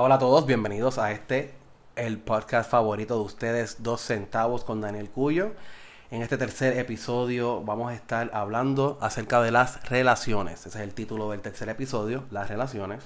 Hola, a todos, bienvenidos a este, el podcast favorito de ustedes, Dos Centavos con Daniel Cuyo. En este tercer episodio vamos a estar hablando acerca de las relaciones. Ese es el título del tercer episodio, las relaciones.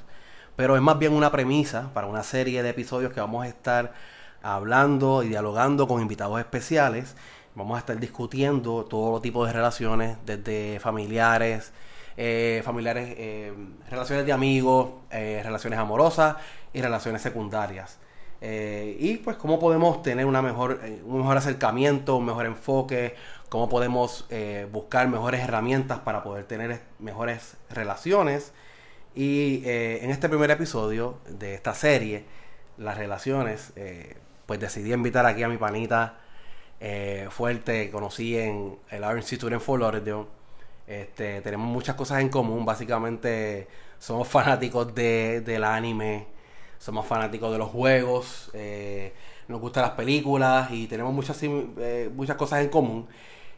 Pero es más bien una premisa para una serie de episodios que vamos a estar hablando y dialogando con invitados especiales. Vamos a estar discutiendo todo tipo de relaciones, desde familiares, eh, familiares, eh, relaciones de amigos, eh, relaciones amorosas y relaciones secundarias. y pues cómo podemos tener una mejor, un mejor acercamiento, un mejor enfoque, cómo podemos buscar mejores herramientas para poder tener mejores relaciones. Y en este primer episodio de esta serie, las relaciones, pues decidí invitar aquí a mi panita fuerte que conocí en el Art Institute en Fort Lauderdale este, tenemos muchas cosas en común. Básicamente somos fanáticos de, del anime, somos fanáticos de los juegos, eh, nos gustan las películas y tenemos muchas, eh, muchas cosas en común.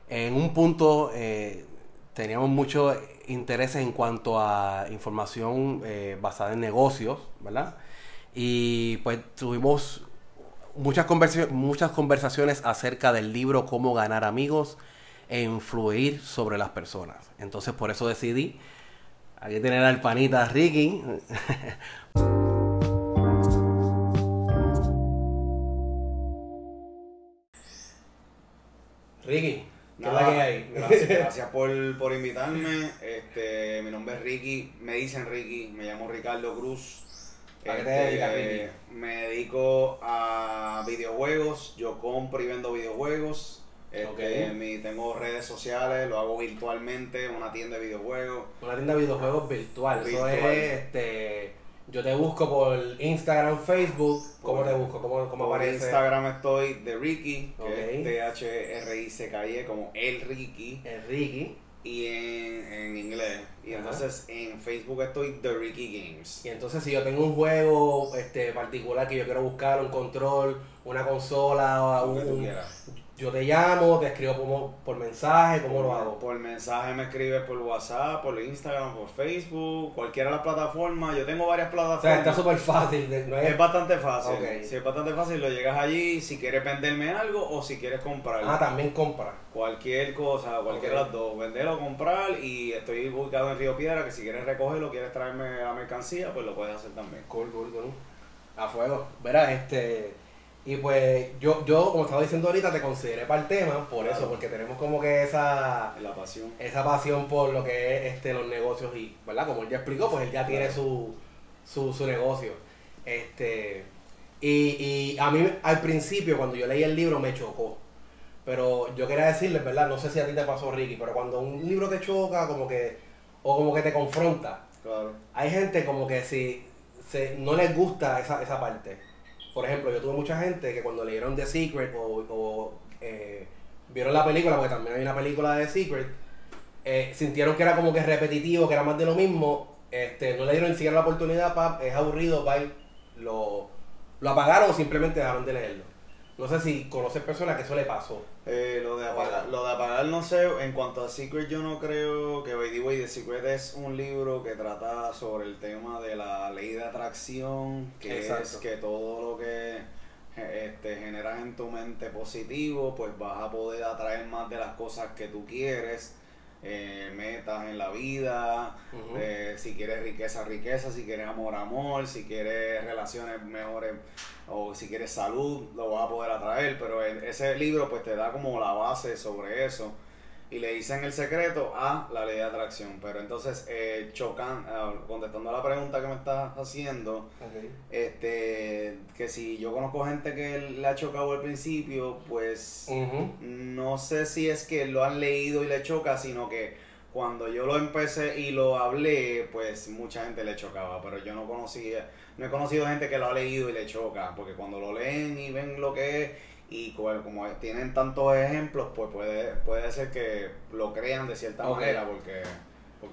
En un punto eh, teníamos muchos intereses en cuanto a información basada en negocios, ¿verdad? Y pues tuvimos muchas, muchas conversaciones acerca del libro Cómo ganar amigos e influir sobre las personas. Entonces por eso decidí aquí tener al panita Ricky. Ricky, ¿qué Nada, que hay? Gracias, gracias por, por, invitarme. Este, mi nombre es Ricky, me dicen Ricky, me llamo Ricardo Cruz. ¿A qué te dedicas, este, Ricky? Me dedico a videojuegos, yo compro y vendo videojuegos. Este, tengo redes sociales, lo hago virtualmente, una tienda de videojuegos. Una tienda de videojuegos virtual. Eso es, este, yo te busco por Instagram, Facebook. ¿Cómo te busco? ¿Cómo, cómo por aparece? Instagram estoy de Ricky, que es T-H-R-I-C-K-I, como El Ricky. El Ricky. Y en, en inglés. Y entonces en Facebook estoy The Ricky Games. Y entonces si yo tengo un juego este particular que yo quiero buscar, un control, una consola, o un, yo te llamo, te escribo por, por mensaje, ¿cómo lo hago? Por mensaje me escribes por WhatsApp, por Instagram, por Facebook, cualquiera de las plataformas. Yo tengo varias plataformas. O sea, está súper fácil. Es bastante fácil. Si es bastante fácil, lo llegas allí si quieres venderme algo o si quieres comprar. Ah, también compra. Cualquier cosa, cualquiera de las dos. Vender o comprar y estoy ubicado en Río Piedra que si quieres recogerlo, quieres traerme la mercancía, pues lo puedes hacer también. Cool, cool, cool. A fuego. Verás, este y pues yo, yo, como estaba diciendo ahorita, te consideré para el tema, por eso, porque tenemos como que esa la pasión. esa pasión por lo que es este los negocios y, ¿verdad? Como él ya explicó, pues él ya tiene su, su, su negocio. Este y, y a mí al principio cuando yo leí el libro me chocó. Pero yo quería decirles, ¿verdad? No sé si a ti te pasó, Ricky, pero cuando un libro te choca, como que o como que te confronta. Claro. Hay gente como que si se, no les gusta esa, esa parte por ejemplo, yo tuve mucha gente que cuando leyeron The Secret o, eh, vieron la película, porque también hay una película de The Secret, eh, sintieron que era como que repetitivo, que era más de lo mismo, este, no le dieron ni siquiera la oportunidad, para es aburrido, lo, lo apagaron o simplemente dejaron de leerlo. No sé si conoces personas que eso le pasó. Eh, lo, de apagar, lo de apagar, no sé. En cuanto a Secret, yo no creo que By the Way, The Secret es un libro que trata sobre el tema de la ley de atracción, que es que todo lo que este, generas en tu mente positivo, pues vas a poder atraer más de las cosas que tú quieres. Eh, metas en la vida, eh, si quieres riqueza, riqueza, si quieres amor, amor, si quieres relaciones mejores o si quieres salud, lo vas a poder atraer, pero ese libro pues te da como la base sobre eso y le dicen el secreto a la ley de atracción. Pero entonces, eh, chocan, eh, contestando a la pregunta que me estás haciendo, este, que si yo conozco gente que le ha chocado al principio, pues no sé si es que lo han leído y le choca, sino que cuando yo lo empecé y lo hablé, pues mucha gente le chocaba, pero yo no conocía, no he conocido gente que lo ha leído y le choca, porque cuando lo leen y ven lo que es, y como tienen tantos ejemplos, pues puede, puede ser que lo crean de cierta manera, porque,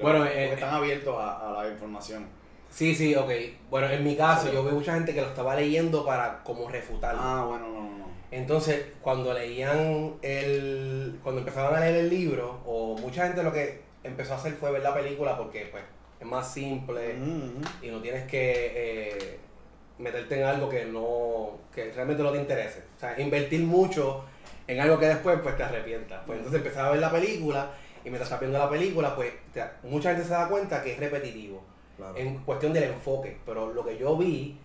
bueno, eh, están abiertos a, la información. Sí, sí, ok. Bueno, en mi caso, yo veo mucha gente que lo estaba leyendo para como refutarlo. Ah, bueno, no, no. Entonces, cuando leían el. Cuando empezaban a leer el libro, o mucha gente lo que empezó a hacer fue ver la película porque, pues, es más simple y no tienes que. Eh, meterte en algo que no, que realmente no te interese. O sea, invertir mucho en algo que después pues te arrepientas. Pues entonces empezar a ver la película y mientras estás viendo la película, pues mucha gente se da cuenta que es repetitivo. En cuestión del enfoque. Pero lo que yo vi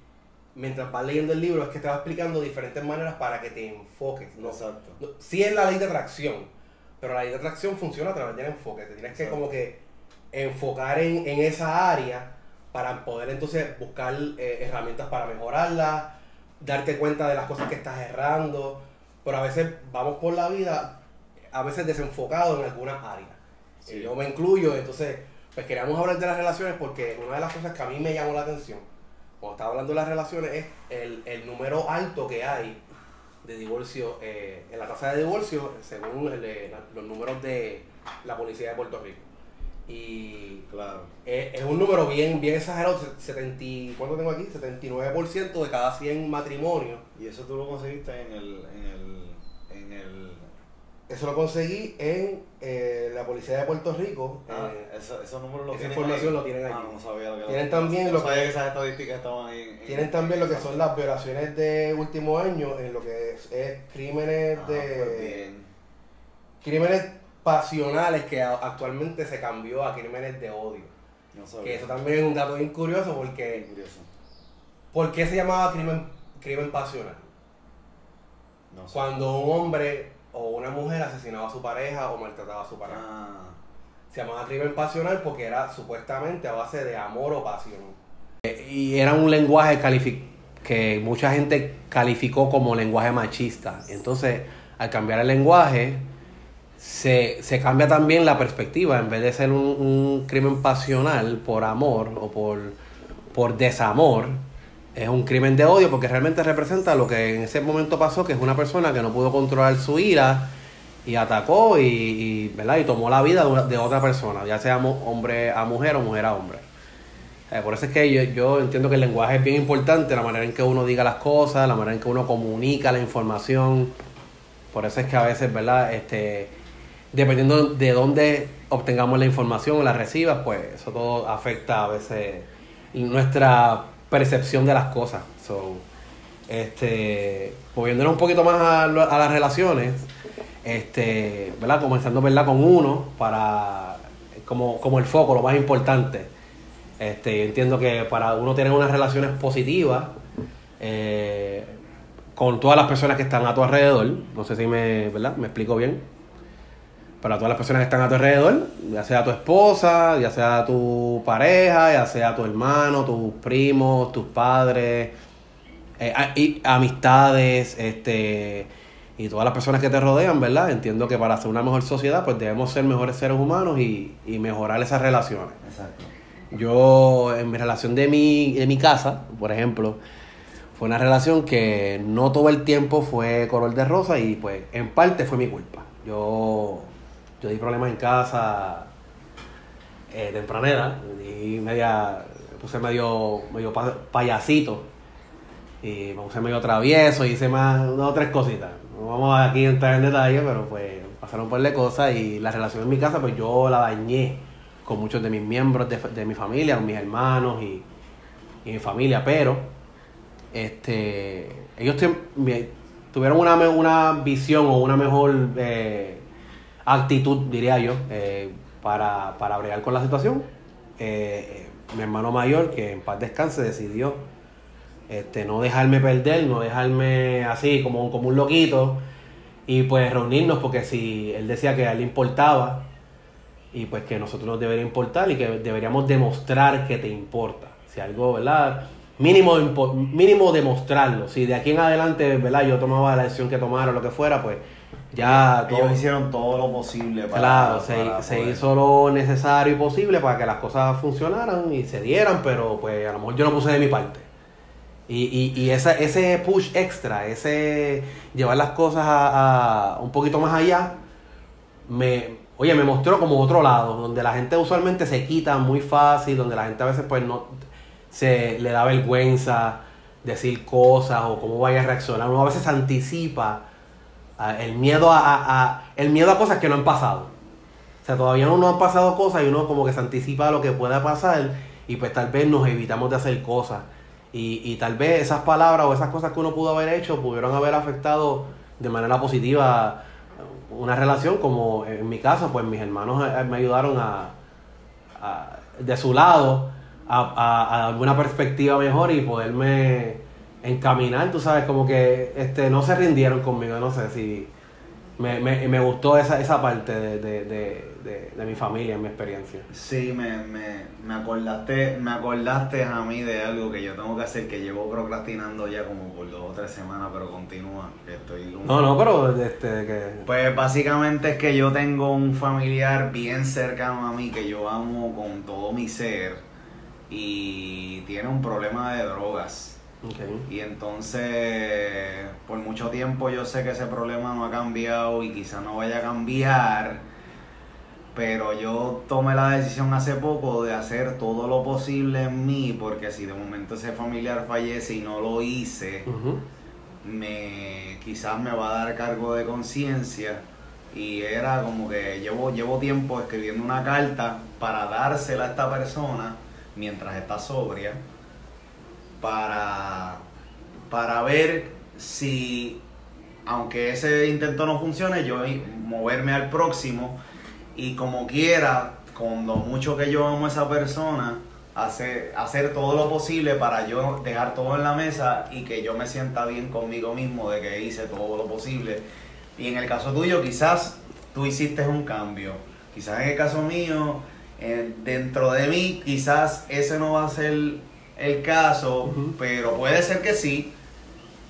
mientras vas leyendo el libro es que te va explicando diferentes maneras para que te enfoques. ¿no? Exacto. sí es la ley de atracción, pero la ley de atracción funciona a través del enfoque. Te tienes que como que enfocar en, en, esa área para poder entonces buscar eh, herramientas para mejorarla, darte cuenta de las cosas que estás errando. Pero a veces vamos por la vida, a veces desenfocado en algunas áreas. yo me incluyo, entonces pues queríamos hablar de las relaciones porque una de las cosas que a mí me llamó la atención cuando estaba hablando de las relaciones, es el, número alto que hay de divorcio, eh, en la tasa de divorcio, según los números de la policía de Puerto Rico. Y claro. es, un número bien, bien exagerado, 70, ¿cuánto tengo aquí? 79% de cada 100 matrimonios. ¿Y eso tú lo conseguiste en el, en el, en el eso lo conseguí en eh, la policía de Puerto Rico. Ah, eh, esos números esa información lo tienen ah, no sabía lo que Tienen también lo que, esas estadísticas estaban ahí. tienen también lo que son las violaciones de último año, en lo que es, crímenes ah, de. Pues crímenes pasionales que actualmente se cambió a crímenes de odio. No que eso también es un dato bien curioso porque. Curioso. ¿Por qué se llamaba crimen, crimen pasional? No sé. Cuando un hombre o una mujer asesinaba a su pareja o maltrataba a su pareja. Ah. Se llamaba crimen pasional porque era supuestamente a base de amor o pasión. Y era un lenguaje que mucha gente calificó como lenguaje machista. Entonces, al cambiar el lenguaje, se, cambia también la perspectiva. En vez de ser un, crimen pasional por amor o por, por desamor, es un crimen de odio porque realmente representa lo que en ese momento pasó, que es una persona que no pudo controlar su ira y atacó y, ¿verdad? y tomó la vida de, otra persona, ya sea hombre a mujer o mujer a hombre. Eh, por eso es que yo, yo, entiendo que el lenguaje es bien importante, la manera en que uno diga las cosas, la manera en que uno comunica la información. Por eso es que a veces, ¿verdad? Este, dependiendo de dónde obtengamos la información o la recibas, pues eso todo afecta a veces nuestra percepción de las cosas. So, este, moviéndonos un poquito más a, las relaciones, este, ¿verdad? Comenzando, ¿verdad? Con uno para, como, como el foco, lo más importante. Este, entiendo que para uno tener unas relaciones positivas, eh, con todas las personas que están a tu alrededor, no sé si me, ¿verdad? Me explico bien para todas las personas que están a tu alrededor, ya sea tu esposa, ya sea tu pareja, ya sea tu hermano, tus primos, tus padres, eh, y amistades, este, y todas las personas que te rodean, ¿verdad? Entiendo que para ser una mejor sociedad, pues debemos ser mejores seres humanos y, mejorar esas relaciones. Exacto. Yo, en mi relación de mi, de mi casa, por ejemplo, fue una relación que no todo el tiempo fue color de rosa y pues en parte fue mi culpa. Yo yo di problemas en casa eh, tempranera, y media, me puse medio, medio payasito y me puse medio travieso y hice más dos o tres cositas. No vamos aquí a entrar en detalle, pero pues pasaron un par de cosas y la relación en mi casa pues yo la dañé con muchos de mis miembros de, mi familia, con mis hermanos y, mi familia, pero este ellos tuvieron una, una visión o una mejor eh, actitud, diría yo, eh, para, para bregar con la situación. Eh, mi hermano mayor, que en paz descanse, decidió este, no dejarme perder, no dejarme así como, como un loquito y pues reunirnos porque si él decía que a él le importaba y pues que nosotros nos debería importar y que deberíamos demostrar que te importa. Si algo, ¿verdad? Mínimo, mínimo demostrarlo. Si de aquí en adelante, ¿verdad? Yo tomaba la decisión que tomara o lo que fuera, pues ya ellos hicieron todo lo posible para claro se, hizo lo necesario y posible para que las cosas funcionaran y se dieran pero pues a lo mejor yo no puse de mi parte. Y, y, y esa, ese push extra ese llevar las cosas a, un poquito más allá me oye me mostró como otro lado donde la gente usualmente se quita muy fácil donde la gente a veces pues no se le da vergüenza decir cosas o cómo vaya a reaccionar. Uno a veces anticipa el miedo a, el miedo a cosas que no han pasado. O sea, todavía no, no han pasado cosas y uno como que se anticipa a lo que pueda pasar y pues tal vez nos evitamos de hacer cosas. Y, y tal vez esas palabras o esas cosas que uno pudo haber hecho pudieron haber afectado de manera positiva una relación, como en mi caso, pues mis hermanos eh, me ayudaron a, de su lado a, a, a, alguna perspectiva mejor y poderme encaminar, tú sabes, como que este no se rindieron conmigo, no sé si me, me, me gustó esa, esa parte de, de, de, de, mi familia, en mi experiencia. Sí, me, me, me, acordaste, me acordaste a mí de algo que yo tengo que hacer, que llevo procrastinando ya como por dos o tres semanas, pero continúa. estoy No, no, pero este que... Pues básicamente es que yo tengo un familiar bien cercano a mí que yo amo con todo mi ser y tiene un problema de drogas y entonces, por mucho tiempo yo sé que ese problema no ha cambiado y quizá no vaya a cambiar, pero yo tomé la decisión hace poco de hacer todo lo posible en mí, porque si de momento ese familiar fallece y no lo hice, me quizás me va a dar cargo de conciencia. Y era como que llevo, llevo tiempo escribiendo una carta para dársela a esta persona mientras está sobria para, para ver si, aunque ese intento no funcione, yo moverme al próximo y como quiera, con lo mucho que yo amo a esa persona, hacer, hacer todo lo posible para yo dejar todo en la mesa y que yo me sienta bien conmigo mismo de que hice todo lo posible. Y en el caso tuyo, quizás tú hiciste un cambio. Quizás en el caso mío, eh, dentro de mí, quizás ese no va a ser el caso, pero puede ser que sí.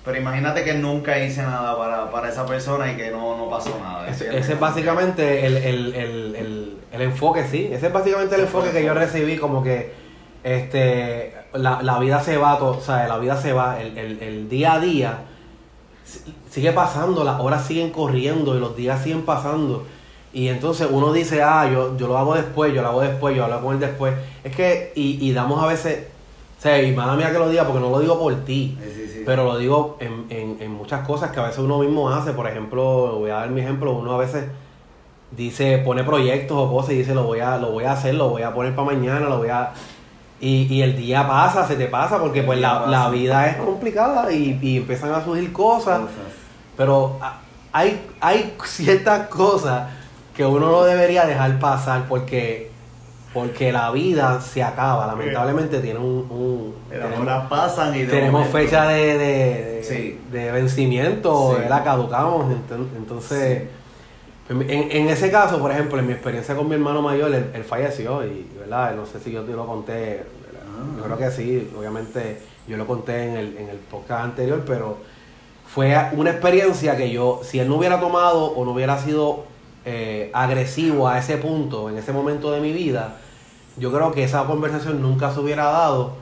Pero imagínate que nunca hice nada para, para esa persona y que no, no pasó nada. Ese, es básicamente el, el, el, el, enfoque, sí. Ese es básicamente el enfoque que yo recibí, como que este la, la vida se va, o sea, la vida se va, el, el, el día a día sigue pasando, las horas siguen corriendo y los días siguen pasando. Y entonces uno dice, ah, yo, yo lo hago después, yo lo hago después, yo hablo con él después. Es que, y, y damos a veces o sea, y mala mía que lo diga porque no lo digo por ti, pero lo digo en, en, en, muchas cosas que a veces uno mismo hace. Por ejemplo, voy a dar mi ejemplo, uno a veces dice, pone proyectos o cosas y dice, lo voy a, lo voy a hacer, lo voy a poner para mañana, lo voy a... Y, y el día pasa, se te pasa, porque pues la, la, vida es complicada y, y, empiezan a surgir cosas. Pero hay, hay ciertas cosas que uno no debería dejar pasar porque porque la vida se acaba, lamentablemente tiene un... un tenemos, pasan y Tenemos fecha de, de, de, vencimiento, la caducamos, entonces... En, en, ese caso, por ejemplo, en mi experiencia con mi hermano mayor, él, falleció y, ¿verdad? No sé si yo te lo conté, yo creo que sí, obviamente yo lo conté en el, en el podcast anterior, pero fue una experiencia que yo, si él no hubiera tomado o no hubiera sido eh, agresivo a ese punto, en ese momento de mi vida, yo creo que esa conversación nunca se hubiera dado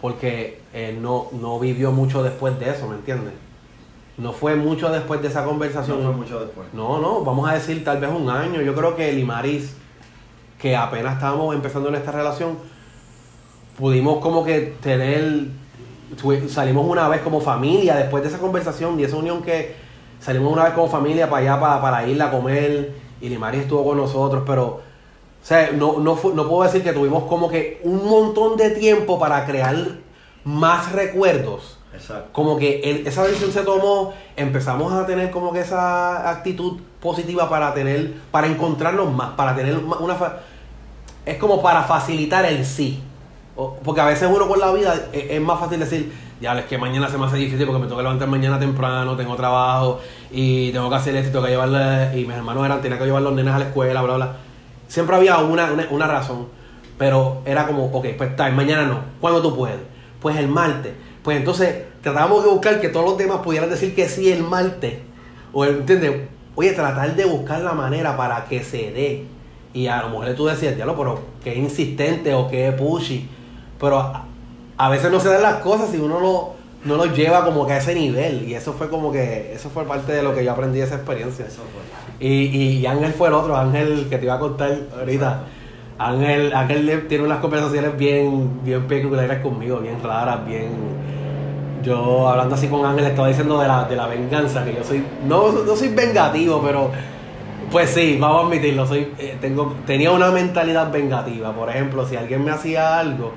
porque él no, no vivió mucho después de eso, ¿me entiendes? No fue mucho después de esa conversación. No fue mucho después. No, no, vamos a decir tal vez un año. Yo creo que Limaris, que apenas estábamos empezando en esta relación, pudimos como que tener, salimos una vez como familia después de esa conversación y esa unión que salimos una vez como familia para allá, para, para ir a comer y Limaris estuvo con nosotros, pero o sea, no, no, no puedo decir que tuvimos como que un montón de tiempo para crear más recuerdos. Exacto. Como que esa decisión se tomó, empezamos a tener como que esa actitud positiva para tener, para encontrarnos más, para tener una... Es como para facilitar el sí. Porque a veces uno con la vida es, más fácil decir, ya es que mañana se me hace difícil porque me tengo que levantar mañana temprano, tengo trabajo y tengo que hacer esto tengo que llevarle, y mis hermanos eran, tenía que llevar los nenes a la escuela, bla, bla. Siempre había una, una, razón. Pero era como, ok, pues está, mañana no. ¿Cuándo tú puedes? Pues el martes. Pues entonces tratábamos de buscar que todos los demás pudieran decir que sí el martes. O, ¿entiendes? Oye, tratar de buscar la manera para que se dé. Y a lo mejor tú decías, diablo, pero qué insistente o qué pushy. Pero a, veces no se dan las cosas si uno no, no lo lleva como que a ese nivel. Y eso fue como que, eso fue parte de lo que yo aprendí de esa experiencia. Eso fue. Y, y Ángel fue el otro, Ángel que te iba a contar ahorita. Ángel, Ángel tiene unas conversaciones bien, bien peculiares conmigo, bien raras, bien. Yo hablando así con Ángel estaba diciendo de la, de la venganza, que yo soy. No, no soy vengativo, pero. Pues sí, vamos a admitirlo, soy, eh, tengo, tenía una mentalidad vengativa. Por ejemplo, si alguien me hacía algo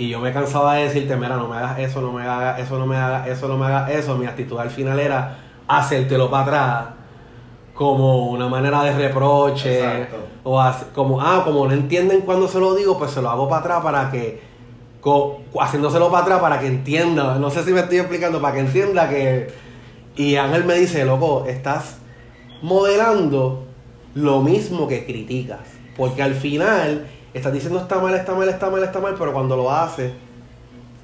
Y yo me cansaba de decirte, mira, no me hagas eso, no me hagas eso, no me hagas eso, no me hagas eso. Mi actitud al final era hacértelo para atrás como una manera de reproche. O como, ah, como no entienden cuando se lo digo, pues se lo hago para atrás para que, haciéndoselo para atrás para que entienda. No sé si me estoy explicando, para que entienda que... Y Ángel me dice, loco, estás modelando lo mismo que criticas. Porque al final estás diciendo está mal, está mal, está mal, está mal, pero cuando lo haces,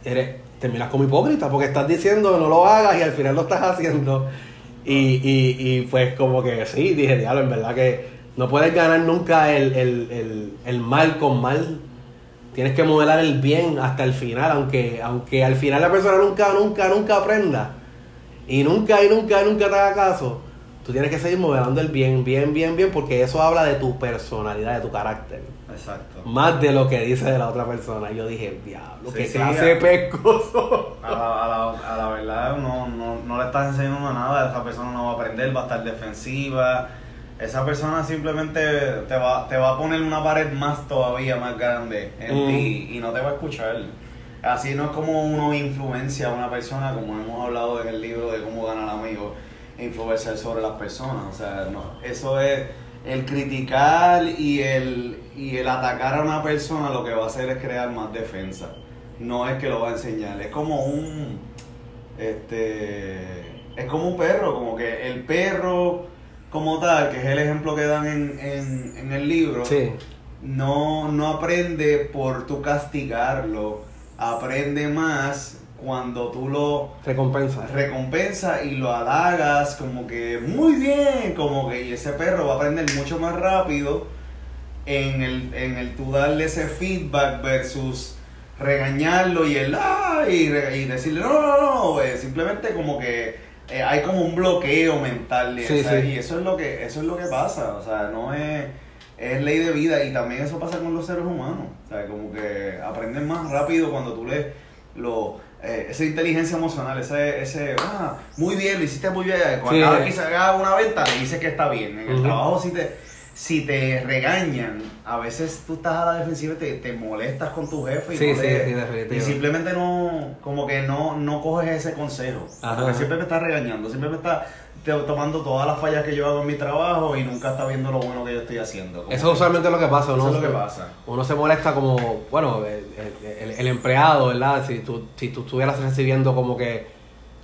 eres, terminas como hipócrita, porque estás diciendo no lo hagas y al final lo estás haciendo. Y, y, y pues como que sí, dije, diablo, en verdad que no puedes ganar nunca el, el, el, mal con mal. Tienes que modelar el bien hasta el final, aunque, aunque al final la persona nunca, nunca, nunca aprenda. Y nunca, y nunca, nunca te haga caso Tú tienes que seguir modelando el bien, bien, bien, bien, porque eso habla de tu personalidad, de tu carácter. Exacto. Más de lo que dice de la otra persona. Yo dije, diablo, qué clase de pescoso. A la, a la, verdad, no, no, no, le estás enseñando nada. Esa persona no va a aprender, va a estar defensiva. Esa persona simplemente te va, te va a poner una pared más todavía más grande en mm. ti y no te va a escuchar. Así no es como uno influencia a una persona, como hemos hablado en el libro de cómo ganar amigos influenciar sobre las personas. O sea, no, eso es el criticar y el, y el atacar a una persona lo que va a hacer es crear más defensa. No es que lo va a enseñar, es como un este es como un perro, como que el perro como tal, que es el ejemplo que dan en, en, en el libro, no, no aprende por tu castigarlo, aprende más cuando tú lo recompensa. recompensa y lo halagas como que muy bien como que y ese perro va a aprender mucho más rápido en el en el tú darle ese feedback versus regañarlo y el y, decirle no no no pues, simplemente como que eh, hay como un bloqueo mental y eso es lo que eso es lo que pasa o sea no es es ley de vida y también eso pasa con los seres humanos o sea como que aprenden más rápido cuando tú le lo eh, esa inteligencia emocional, ese, ese, ah, muy bien, lo hiciste muy bien. Cuando vez que se haga una venta, le dices que está bien. En el trabajo, si te, si te regañan, a veces tú estás a la defensiva y te, te molestas con tu jefe y, y simplemente no, como que no, no coges ese consejo. Porque siempre me estás regañando, siempre me estás tomando todas las fallas que yo hago en mi trabajo y nunca está viendo lo bueno que yo estoy haciendo. eso es usualmente lo que pasa, ¿no? Eso es lo que pasa. Uno se molesta como, bueno, el, empleado, ¿verdad? Si tú, si tú estuvieras recibiendo como que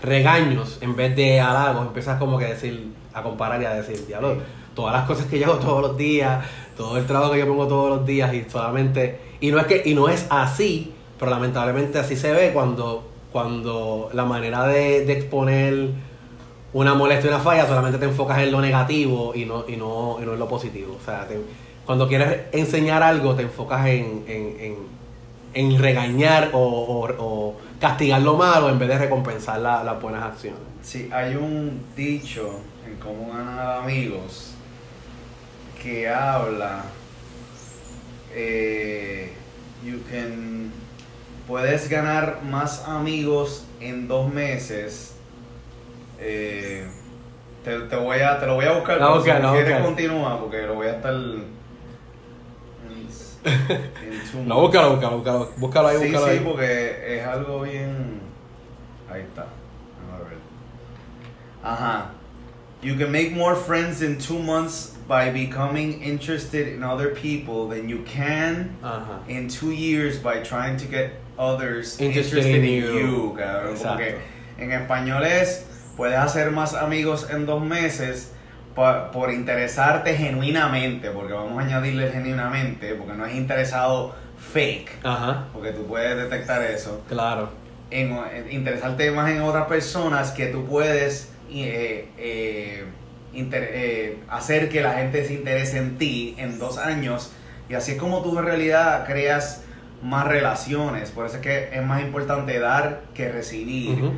regaños en vez de halagos, empiezas como que a decir, a comparar y a decir, diablo, todas las cosas que yo hago todos los días, todo el trabajo que yo pongo todos los días y solamente, y no es que, y no es así, pero lamentablemente así se ve cuando, cuando la manera de, de exponer una molestia y una falla, solamente te enfocas en lo negativo y no, y no, y no en lo positivo. O sea, cuando quieres enseñar algo, te enfocas en, en, en, regañar o, o, castigar lo malo en vez de recompensar las buenas acciones. Sí, hay un dicho en cómo ganar amigos que habla. Eh, you can, puedes ganar más amigos en dos meses eh, te, te, voy a, te lo voy a buscar. No, si quieres continúa, porque lo voy a estar. no, búscalo, búscalo, búscalo, búscalo ahí, sí, búscalo sí, porque es algo bien. Ahí está. A ver. Ajá. You can make more friends in two months by becoming interested in other people than you can uh-huh. in two years by trying to get others interested, interested in, you. you cabrón. En español es puedes hacer más amigos en dos meses por, interesarte genuinamente, porque vamos a añadirle genuinamente, porque no es interesado fake, porque tú puedes detectar eso. Claro. En, interesarte más en otras personas que tú puedes eh, eh, eh, hacer que la gente se interese en ti en dos años. Y así es como tú en realidad creas más relaciones. Por eso es que es más importante dar que recibir.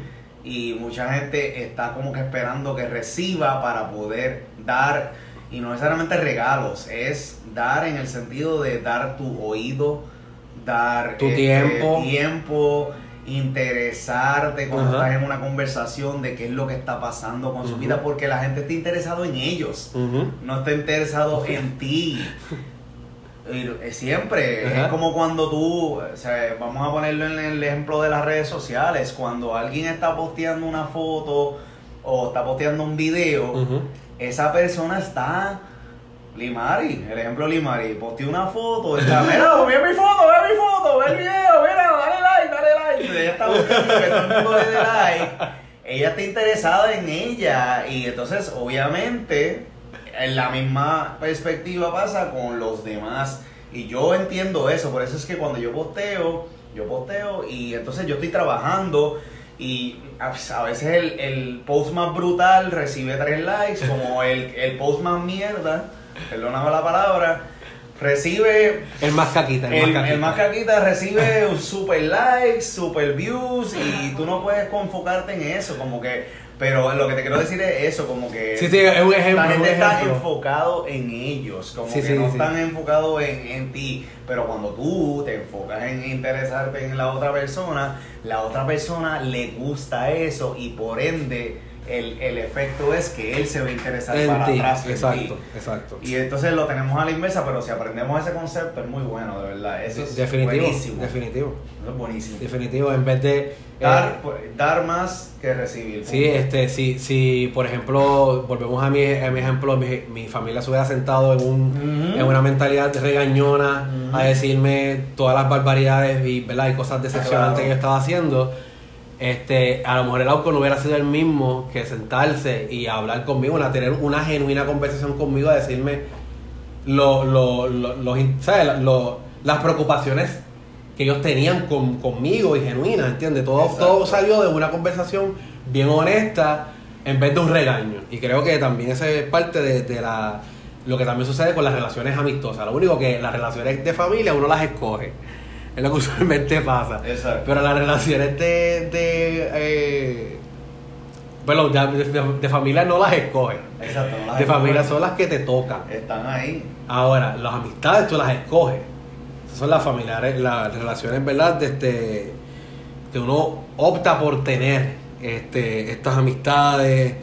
Y mucha gente está como que esperando que reciba para poder dar. Y no necesariamente regalos, es dar en el sentido de dar tu oído, dar tu este, tiempo, tiempo interesarte cuando estás en una conversación de qué es lo que está pasando con su vida, porque la gente está interesado en ellos, no está interesado en ti. Siempre, es como cuando tú, o sea, vamos a ponerlo en el ejemplo de las redes sociales, cuando alguien está posteando una foto o está posteando un video, esa persona está Limari, el ejemplo Limari, posteó una foto, está, mira, ve mi foto, ve mi foto, ve el video, mira, Ella está buscando que todo el mundo le dé like. Ella está interesada en ella y entonces obviamente en la misma perspectiva pasa con los demás. Y yo entiendo eso, por eso es que cuando yo posteo, yo posteo y entonces yo estoy trabajando y a veces el, el post más brutal recibe tres likes, como el, el post más mierda, perdóname la palabra, recibe... El más caquita. El, más caquita. recibe super likes, super views y tú no puedes enfocarte en eso, como que pero lo que te quiero decir es eso, como que sí, sí, es un ejemplo, la gente está enfocado en ellos, como que no están enfocados en, en, ti. Pero cuando tú te enfocas en interesarte en la otra persona, la otra persona le gusta eso y por ende el, el, efecto es que él se va a interesar para atrás. Exacto, exacto. Y entonces lo tenemos a la inversa, pero si aprendemos ese concepto es muy bueno, de verdad. Eso es definitivo, buenísimo. Definitivo. Eso es buenísimo. Definitivo, en vez de... Dar, eh, dar más que recibir. Sí, este, si, si por ejemplo, volvemos a mi, a mi ejemplo, mi, mi, familia se hubiera sentado en, un, en una mentalidad regañona a decirme todas las barbaridades y, ¿verdad? y cosas decepcionantes que yo estaba haciendo este, a lo mejor el auto no hubiera sido el mismo que sentarse y hablar conmigo, a tener una genuina conversación conmigo, a decirme lo, lo, lo, las preocupaciones que ellos tenían conmigo y genuinas, ¿entiendes? Todo, todo salió de una conversación bien honesta en vez de un regaño. Y creo que también esa es parte de, de la, lo que también sucede con las relaciones amistosas. Lo único que las relaciones de familia uno las escoge es lo que usualmente pasa. Exacto. Pero las relaciones de. de eh, bueno, de, familia no las escoges. Exacto, no las De familia son las que te tocan. Están ahí. Ahora, las amistades tú las escoges. Esas son las familiares, las relaciones, ¿verdad? De este, que uno opta por tener este, estas amistades.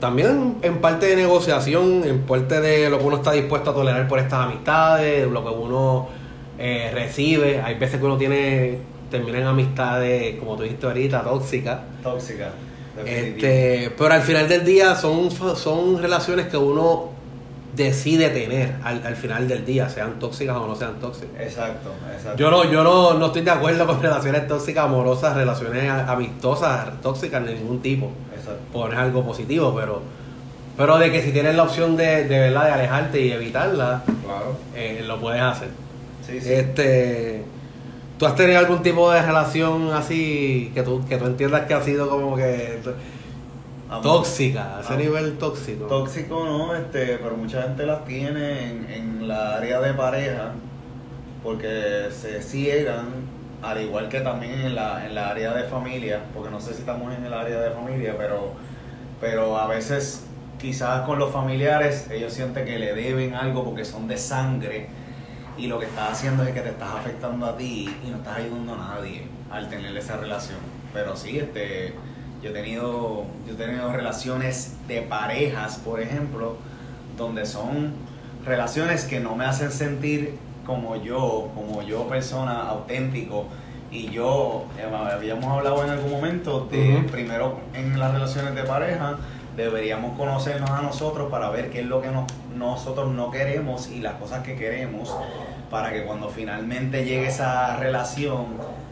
También en parte de negociación, en parte de lo que uno está dispuesto a tolerar por estas amistades, lo que uno eh, recibe. Hay veces que uno tiene, termina en amistades, como tú dijiste ahorita, tóxicas. Tóxicas. Este, pero al final del día son, son relaciones que uno decide tener al, al, final del día, sean tóxicas o no sean tóxicas. Exacto, exacto. Yo no, yo no, no estoy de acuerdo con relaciones tóxicas, amorosas, relaciones amistosas, tóxicas de ningún tipo. Exacto. Poner algo positivo, pero pero de que si tienes la opción de, de verdad de alejarte y evitarla, claro. Eh, lo puedes hacer. Este, ¿Tú has tenido algún tipo de relación así que tú, que tú entiendas que ha sido como que tóxica, a ese nivel tóxico? Tóxico no, este, pero mucha gente las tiene en, en la área de pareja porque se ciegan, al igual que también en la, en la área de familia, porque no sé si estamos en el área de familia, pero, pero a veces quizás con los familiares ellos sienten que le deben algo porque son de sangre y lo que estás haciendo es que te estás afectando a ti y no estás ayudando a nadie al tener esa relación. Pero sí, este, yo he tenido, yo he tenido relaciones de parejas, por ejemplo, donde son relaciones que no me hacen sentir como yo, como yo persona auténtico. Y yo, eh, habíamos hablado en algún momento de, primero en las relaciones de pareja, deberíamos conocernos a nosotros para ver qué es lo que nosotros no queremos y las cosas que queremos para que cuando finalmente llegue esa relación,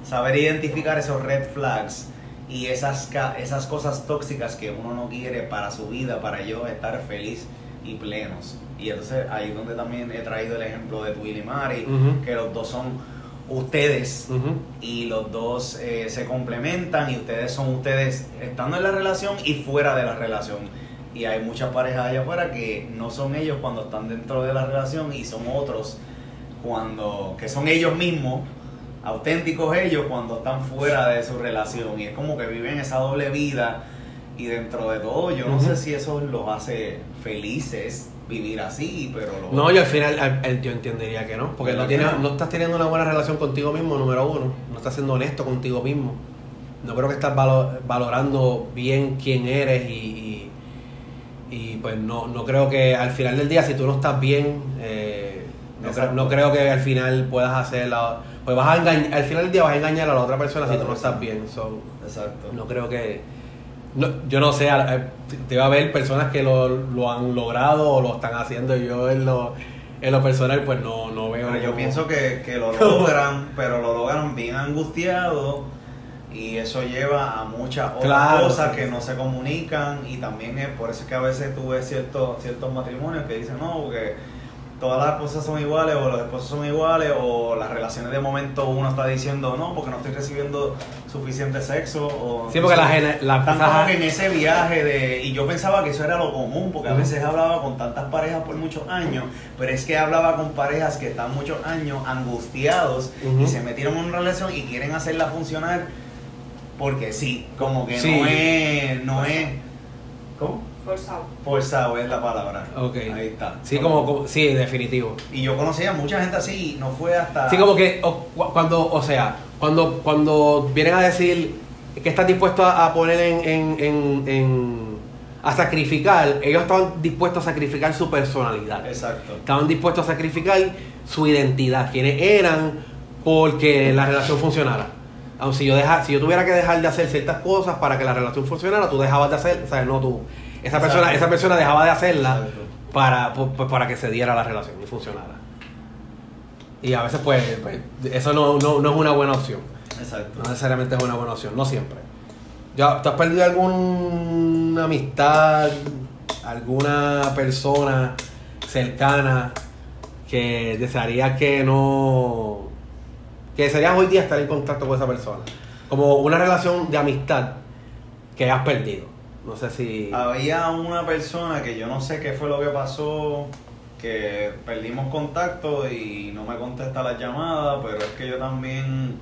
saber identificar esos red flags y esas, esas cosas tóxicas que uno no quiere para su vida, para yo estar feliz y plenos. Y entonces ahí es donde también he traído el ejemplo de Willy y Mari, que los dos son ustedes. Y los dos eh, se complementan y ustedes son ustedes estando en la relación y fuera de la relación. Y hay muchas parejas allá afuera que no son ellos cuando están dentro de la relación y son otros cuando, que son ellos mismos, auténticos ellos cuando están fuera de su relación. Y es como que viven esa doble vida y dentro de todo yo no sé si eso los hace felices vivir así, pero... No, yo al final yo entendería que no, porque no, tienes, no estás teniendo una buena relación contigo mismo, número uno, no estás siendo honesto contigo mismo, no creo que estás valorando bien quién eres y, y, pues no, no creo que al final del día si tú no estás bien... Eh, No creo, que al final puedas hacerla. Pues vas a engañar, al final del día vas a engañar a la otra persona si tú no estás bien. Exacto. No creo que. Yo no sé, debe haber personas que lo, lo, han logrado o lo están haciendo. Yo en lo, en lo personal, pues no, no veo. Pero yo pienso que, que lo logran, pero lo logran bien angustiado y eso lleva a muchas otras cosas que no se comunican y también es por eso que a veces tú ves ciertos, ciertos matrimonios que dicen no, porque todas las esposas son iguales o los esposos son iguales o las relaciones de momento uno está diciendo no porque no estoy recibiendo suficiente sexo o sí porque la, la que en ese viaje de y yo pensaba que eso era lo común porque a veces hablaba con tantas parejas por muchos años pero es que hablaba con parejas que están muchos años angustiados y se metieron en una relación y quieren hacerla funcionar porque sí como que no es no es. ¿cómo? Forzado. Forzado es la palabra. Ok. Ahí está. Sí, como, sí, definitivo. Y yo conocía a mucha gente así y no fue hasta... Sí, como que cuando, o sea, cuando, cuando vienen a decir que están dispuestos a, poner en, en, en, a sacrificar, ellos estaban dispuestos a sacrificar su personalidad. Exacto. Estaban dispuestos a sacrificar su identidad, quienes eran porque la relación funcionara. Aunque si yo, deja, si yo tuviera que dejar de hacer ciertas cosas para que la relación funcionara, tú dejabas de hacer, o sea, no tú esa persona, esa persona dejaba de hacerla para, pues, para que se diera la relación y funcionara. Y a veces, pues, pues eso no, no, no, es una buena opción. Exacto. No necesariamente es una buena opción, no siempre. ¿Ya, ¿Te has perdido alguna amistad, alguna persona cercana que desearía que no. que desearías hoy día estar en contacto con esa persona? Como una relación de amistad que has perdido. No sé si... Había una persona que yo no sé qué fue lo que pasó, que perdimos contacto y no me contesta la llamada, pero es que yo también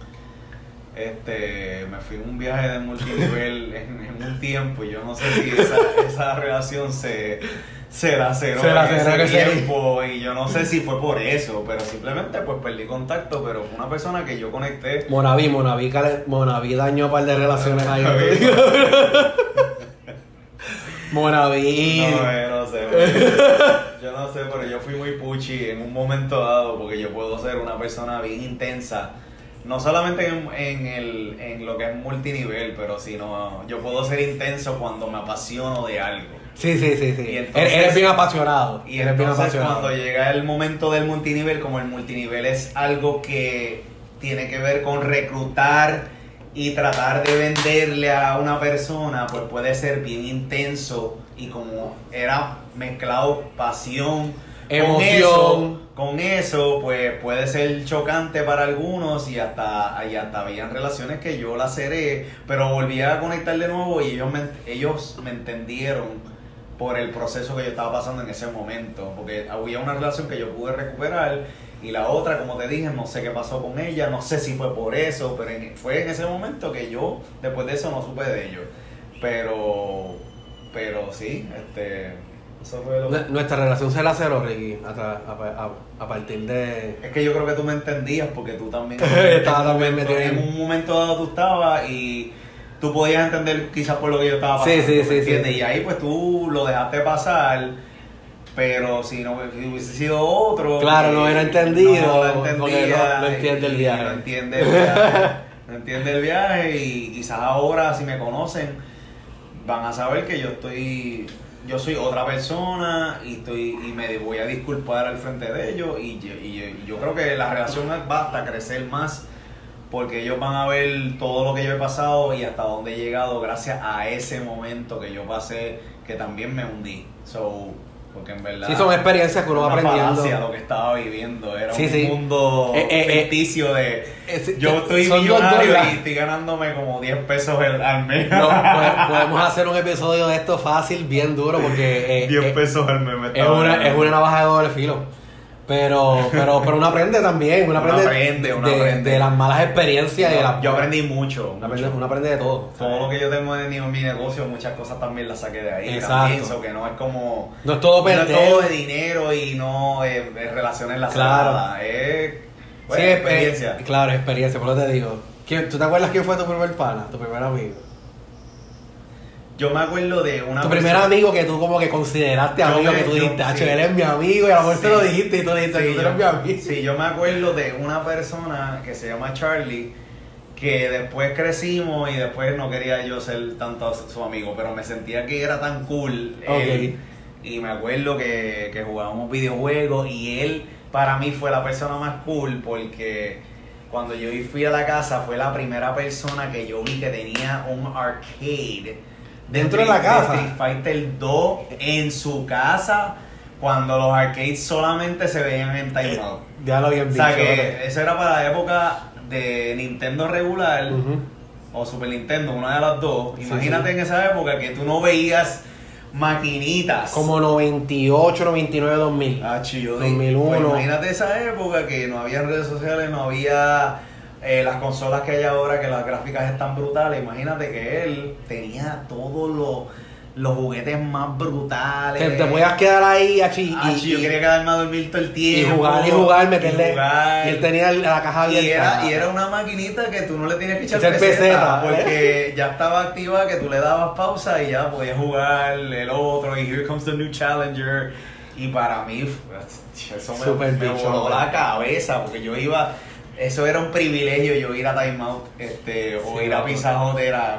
este, me fui en un viaje de multinivel en, un tiempo y yo no sé si esa, esa relación se, se laceró en ese tiempo y yo no sé si fue por eso, pero simplemente pues perdí contacto, pero fue una persona que yo conecté. Monaví, Monaví, Monaví dañó un par de relaciones ahí. Monaví. No, eh, no sé. yo no sé, pero yo fui muy puchi en un momento dado porque yo puedo ser una persona bien intensa. No solamente en, en, el, en lo que es multinivel, pero sino yo puedo ser intenso cuando me apasiono de algo. Sí, sí, sí, sí. eres bien apasionado. Y entonces cuando llega el momento del multinivel, como el multinivel es algo que tiene que ver con reclutar y tratar de venderle a una persona, pues puede ser bien intenso y como era mezclado pasión, emoción, con eso, pues puede ser chocante para algunos y hasta, y hasta habían relaciones que yo la cerré, pero volví a conectar de nuevo y ellos me, ellos me entendieron por el proceso que yo estaba pasando en ese momento, porque había una relación que yo pude recuperar y la otra, como te dije, no sé qué pasó con ella, no sé si fue por eso, pero fue en ese momento que yo, después de eso, no supe de ellos. Pero, pero sí, este, eso fue lo Nuestra relación se la cerró, Ricky, a, a, partir de... Es que yo creo que tú me entendías porque tú también... estaba también En un momento dado tú estabas y tú podías entender quizás por lo que yo estaba pasando. Sí, sí, sí, Y ahí pues tú lo dejaste pasar pero si no hubiese sido otro. Claro, no hubiera entendido. No, entendía, no, entiende el viaje. No entiende el viaje. no entiende el viaje y quizás ahora, si me conocen, van a saber que yo estoy. Yo soy otra persona y estoy y me voy a disculpar al frente de ellos y, y, yo creo que la relación va a crecer más porque ellos van a ver todo lo que yo he pasado y hasta dónde he llegado gracias a ese momento que yo pasé que también me hundí. So, porque en verdad. Sí, son experiencias que uno va aprendiendo. lo que estaba viviendo. Era un mundo eh, eh, eh, ficticio de. yo estoy millonario y estoy ganándome como 10 pesos al mes. No, podemos hacer un episodio de esto fácil, bien duro, porque. 10 pesos al mes es, una, es una navaja de doble filo. Pero, pero, pero uno aprende también, uno aprende, de, las malas experiencias. yo aprendí mucho. Uno aprende, de todo. Todo lo que yo tengo en mi, negocio, muchas cosas también las saqué de ahí. Exacto. que no es como... No es todo perder. No es todo de dinero y no es, relaciones la claro. Es, pues, experiencia. claro, experiencia, por lo te digo. ¿Tú te acuerdas quién fue tu primer pana, tu primer amigo? Yo me acuerdo de una Tu primer amigo que tú como que consideraste amigo, que tú dijiste, sí. él es mi amigo, y a lo mejor te lo dijiste y tú dijiste, tú eres mi amigo. Sí, yo me acuerdo de una persona que se llama Charlie, que después crecimos y después no quería yo ser tanto su amigo, pero me sentía que era tan cool. Él, y me acuerdo que, que jugábamos videojuegos y él para mí fue la persona más cool porque cuando yo fui a la casa fue la primera persona que yo vi que tenía un arcade dentro de, la casa. Street Fighter 2 en su casa cuando los arcades solamente se veían en Time Out. Ya lo habían visto. O sea que eso era para la época de Nintendo regular o Super Nintendo, una de las dos. Imagínate en esa época que tú no veías maquinitas. Como 98, 99, 2000. Ah, chido. 2001. Pues imagínate esa época que no había redes sociales, no había eh, las consolas que hay ahora, que las gráficas están brutales. Imagínate que él tenía todos los los juguetes más brutales. Que te podías quedar ahí, achi, y, yo quería quedarme a dormir todo el tiempo. Y jugar y jugar, meterle. Y, él tenía la caja abierta. Y era, y era una maquinita que tú no le tenías que echar peseta, peseta, ¿eh? porque ya estaba activa, que tú le dabas pausa y ya podías jugar el otro. Y here comes the new challenger. Y para mí, eso me, me voló la cabeza, porque yo iba eso era un privilegio yo ir a Time Out este, o ir a Pizza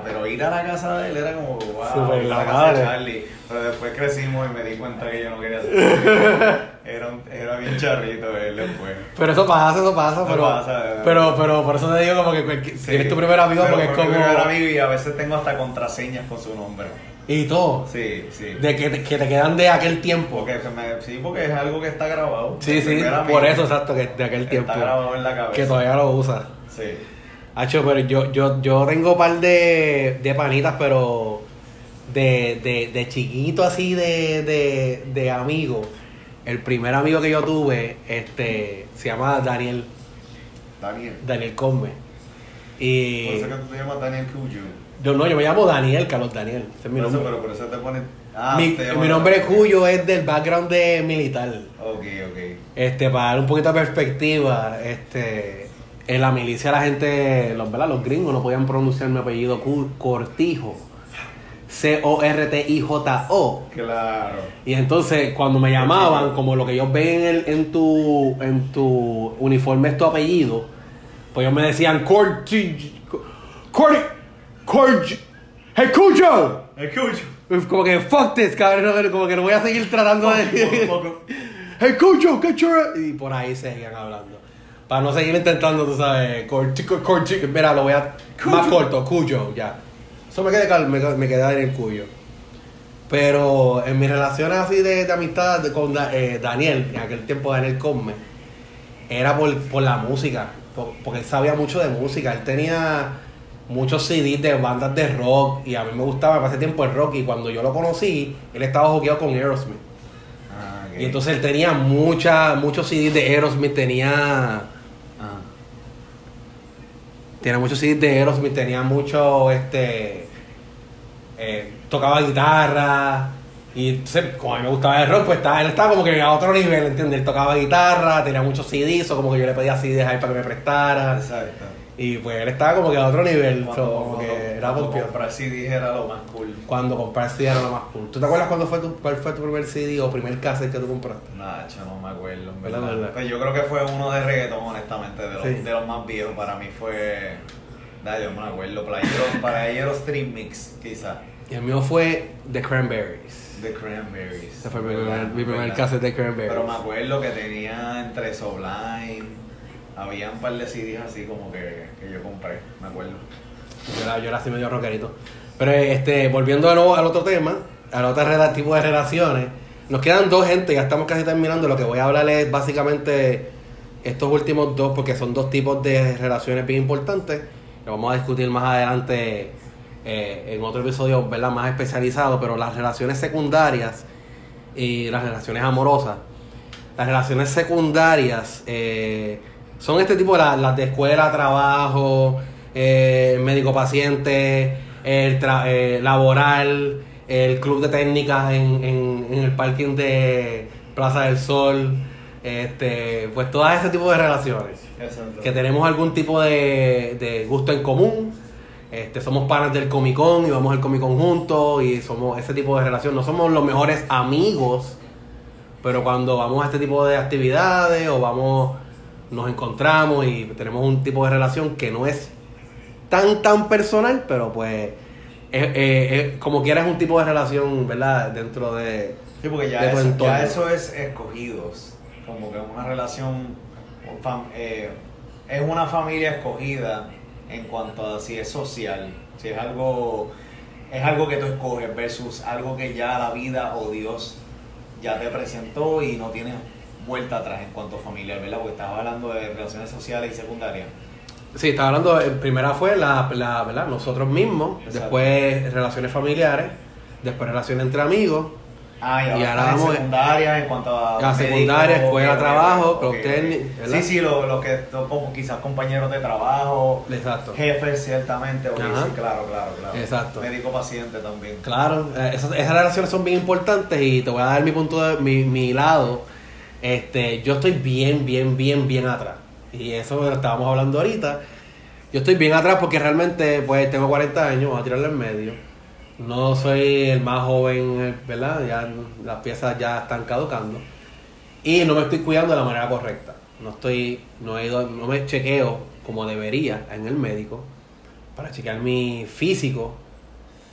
pero ir a la casa de él era como, wow, la, casa de Charlie. Pero después crecimos y me di cuenta que yo no quería hacer era, un, era bien charrito él después. Pero eso pasa, eso pasa, pero, pero, pero por eso te digo como que, si eres tu primer amigo porque es como... mi primer amigo y a veces tengo hasta contraseñas con su nombre. Y todo. Sí, sí. De que te, que te quedan de aquel tiempo. Porque me, sí, porque es algo que está grabado. Sí, sí, por eso, exacto, que de aquel tiempo. Está grabado en la cabeza. Que todavía lo usas. Sí. Hacho, pero yo, yo, yo tengo un par de, de panitas, pero de, de, de chiquito así de, de, de amigo. El primer amigo que yo tuve, este, se llama Daniel. Daniel. Daniel Come. Y... Por eso que tú te llamas Daniel Cuyo. Yo no, yo me llamo Daniel, Carlos Daniel. Ese es mi nombre. pero por eso te pone. Ah, mi, mi nombre Cuyo es del background de militar. Ok, ok. Este, para dar un poquito de perspectiva, este, en la milicia la gente, los, ¿verdad? los gringos no podían pronunciar mi apellido Cortijo. C-O-R-T-I-J-O. Claro. Y entonces, cuando me llamaban, como lo que ellos ven en, en, tu, en tu uniforme es tu apellido, pues ellos me decían Cortijo. Cortijo. Corj. ¡Hey, Cuyo! ¡Hey, Cuyo! Como que, fuck this, cabrón. Como que no voy a seguir tratando de. ¡Hey, Cuyo! ¡Qué chura! Y por ahí seguían hablando. Para no seguir intentando, tú sabes. Corj. Mira, lo voy a. Más corto, Cuyo, ya. Eso me quedé, me, me quedé en el Cuyo. Pero en mis relaciones así de, de amistad con eh, Daniel, en aquel tiempo Daniel Come, era por, por la música. porque él sabía mucho de música. Él tenía muchos CDs de bandas de rock y a mí me gustaba hace tiempo el rock y cuando yo lo conocí, él estaba jugueado con Aerosmith. Ah, y entonces él tenía mucha, muchos CDs de Aerosmith, tenía... Ah, tenía muchos CDs de Aerosmith, tenía mucho, este... Eh, tocaba guitarra y entonces, como a mí me gustaba el rock, pues estaba, él estaba como que a otro nivel, ¿entiendes? Él tocaba guitarra, tenía muchos CDs, o como que yo le pedía CDs ahí para que me prestara. Exacto. Y pues él estaba como que a otro nivel. Cuando, como que era cuando comprar CD era lo más cool. Cuando comprar CD era lo más cool. ¿Tú te acuerdas cuándo fue tu, cuál fue tu primer CD o primer cassette que tú compraste? Nah, yo no me acuerdo, en verdad. Pues yo creo que fue uno de reggaeton, honestamente, de los, de los más viejos. Para mí fue. Nah, yo no me acuerdo. Para ellos, Stream Mix, quizás. Y el mío fue The Cranberries. The Cranberries. Ese fue mi primer, mi primer cassette de Cranberries. Pero me acuerdo que tenía entre Sublime había un par de CDs así como que, que yo compré, me acuerdo. Yo era, yo era así medio rockerito. Pero este, volviendo de nuevo al otro tema, al otro tipo de relaciones, nos quedan dos gente, ya estamos casi terminando. Lo que voy a hablar es básicamente estos últimos dos, porque son dos tipos de relaciones bien importantes. Que vamos a discutir más adelante eh, en otro episodio ¿verdad? más especializado, pero las relaciones secundarias y las relaciones amorosas. Las relaciones secundarias eh, son este tipo de las, de escuela, trabajo, eh, médico-paciente, el eh, laboral, el club de técnicas en, en, el parking de Plaza del Sol, este, pues todo ese tipo de relaciones. Que tenemos algún tipo de, de gusto en común, este, somos panas del Comic Con y vamos al Comic Con juntos y somos ese tipo de relación. No somos los mejores amigos, pero cuando vamos a este tipo de actividades o vamos, nos encontramos y tenemos un tipo de relación que no es tan, tan personal, pero pues como quieras es un tipo de relación, ¿verdad? Dentro de... Sí, porque ya, eso, ya eso es escogidos, como que una relación, eh, es una familia escogida en cuanto a si es social, si es algo, es algo que tú escoges versus algo que ya la vida o Dios ya te presentó y no tienes vuelta atrás en cuanto a familiar, ¿verdad? Porque estabas hablando de relaciones sociales y secundarias. Sí, estaba hablando, primera fue la, la ¿verdad? nosotros mismos, después relaciones familiares, después relaciones entre amigos, Ah, y, ahora vamos secundaria en cuanto a. La secundaria, escuela, trabajo, okay, Sí, sí, los lo que como quizás compañeros de trabajo. Exacto. Jefes, ciertamente. sí, claro, claro, claro. Exacto. Médico paciente también. Claro, eh, esas, esas, relaciones son bien importantes y te voy a dar mi punto de mi, mi lado. Este, yo estoy bien, bien, bien, bien atrás. Y eso lo estábamos hablando ahorita. Yo estoy bien atrás porque realmente, pues, tengo 40 años, voy a tirarle en medio no soy el más joven, ¿verdad? Ya las piezas ya están caducando. Y no me estoy cuidando de la manera correcta. No estoy, no he ido, no me chequeo como debería en el médico para chequear mi físico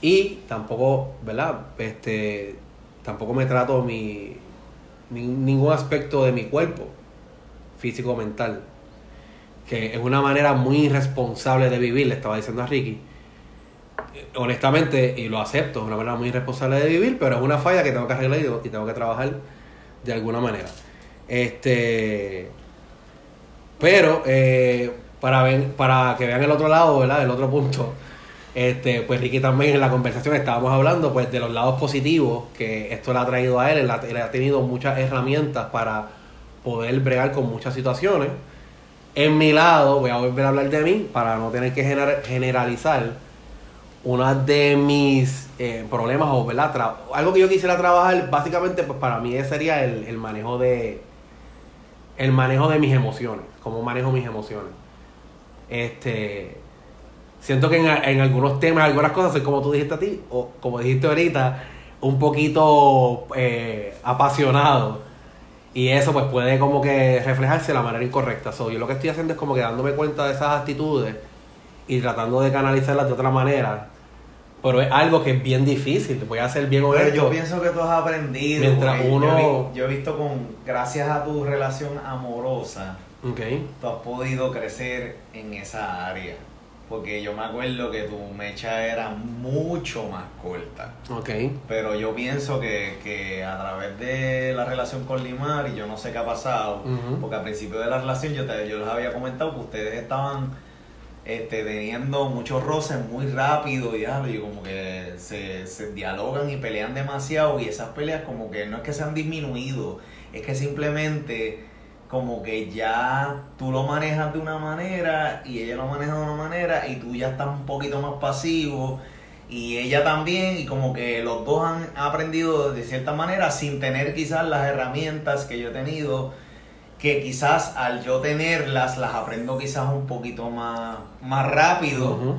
y tampoco, ¿verdad? Este, tampoco me trato mi, ningún aspecto de mi cuerpo físico mental que es una manera muy irresponsable de vivir, le estaba diciendo a Ricky honestamente, y lo acepto, es una manera muy irresponsable de vivir, pero es una falla que tengo que arreglar y tengo que trabajar de alguna manera. Este. Pero, eh, para, ver, para que vean el otro lado, ¿verdad? El otro punto. Este, pues Ricky también en la conversación estábamos hablando pues de los lados positivos que esto le ha traído a él, él ha, tenido muchas herramientas para poder bregar con muchas situaciones. En mi lado, voy a volver a hablar de mí para no tener que generalizar uno de mis eh, problemas o ¿verdad? algo que yo quisiera trabajar básicamente pues para mí sería el, manejo de el manejo de mis emociones cómo manejo mis emociones este siento que en, algunos temas algunas cosas soy como tú dijiste a ti o como dijiste ahorita un poquito eh, apasionado y eso pues puede como que reflejarse de la manera incorrecta so, yo lo que estoy haciendo es como que dándome cuenta de esas actitudes y tratando de canalizarlas de otra manera pero es algo que es bien difícil, voy a ser bien honesto. Pero yo pienso que tú has aprendido. Mientras uno... Yo he, visto con, gracias a tu relación amorosa, okay. tú has podido crecer en esa área. Porque yo me acuerdo que tu mecha era mucho más corta. Ok. Pero yo pienso que, que a través de la relación con Limar, y yo no sé qué ha pasado, porque al principio de la relación yo, te, yo les había comentado que ustedes estaban este, teniendo muchos roces muy rápido y, y como que se, se, dialogan y pelean demasiado y esas peleas como que no es que se han disminuido, es que simplemente como que ya tú lo manejas de una manera y ella lo maneja de una manera y tú ya estás un poquito más pasivo y ella también y como que los dos han aprendido de cierta manera sin tener quizás las herramientas que yo he tenido que quizás al yo tenerlas las aprendo quizás un poquito más, más rápido,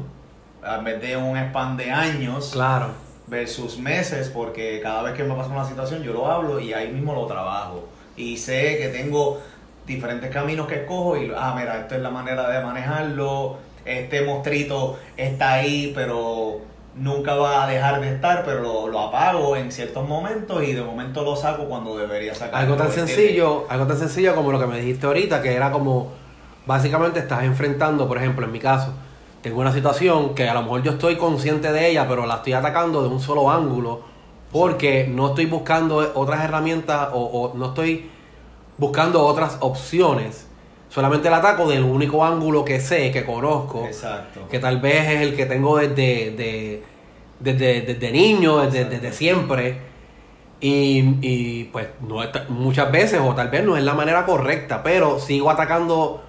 en vez de un span de años. Claro. Versus meses, porque cada vez que me pasa una situación yo lo hablo y ahí mismo lo trabajo. Y sé que tengo diferentes caminos que escojo y, ah, mira, esta es la manera de manejarlo, este mostrito está ahí, pero nunca va a dejar de estar, pero lo, apago en ciertos momentos y de momento lo saco cuando debería sacarlo. Algo tan sencillo, algo tan sencillo como lo que me dijiste ahorita, que era como básicamente estás enfrentando, por ejemplo, en mi caso, tengo una situación que a lo mejor yo estoy consciente de ella, pero la estoy atacando de un solo ángulo porque no estoy buscando otras herramientas o, no estoy buscando otras opciones. Solamente la ataco del único ángulo que sé, que conozco. Exacto. Que tal vez es el que tengo desde, desde, niño, desde, siempre. Y, pues no muchas veces, o tal vez no es la manera correcta, pero sigo atacando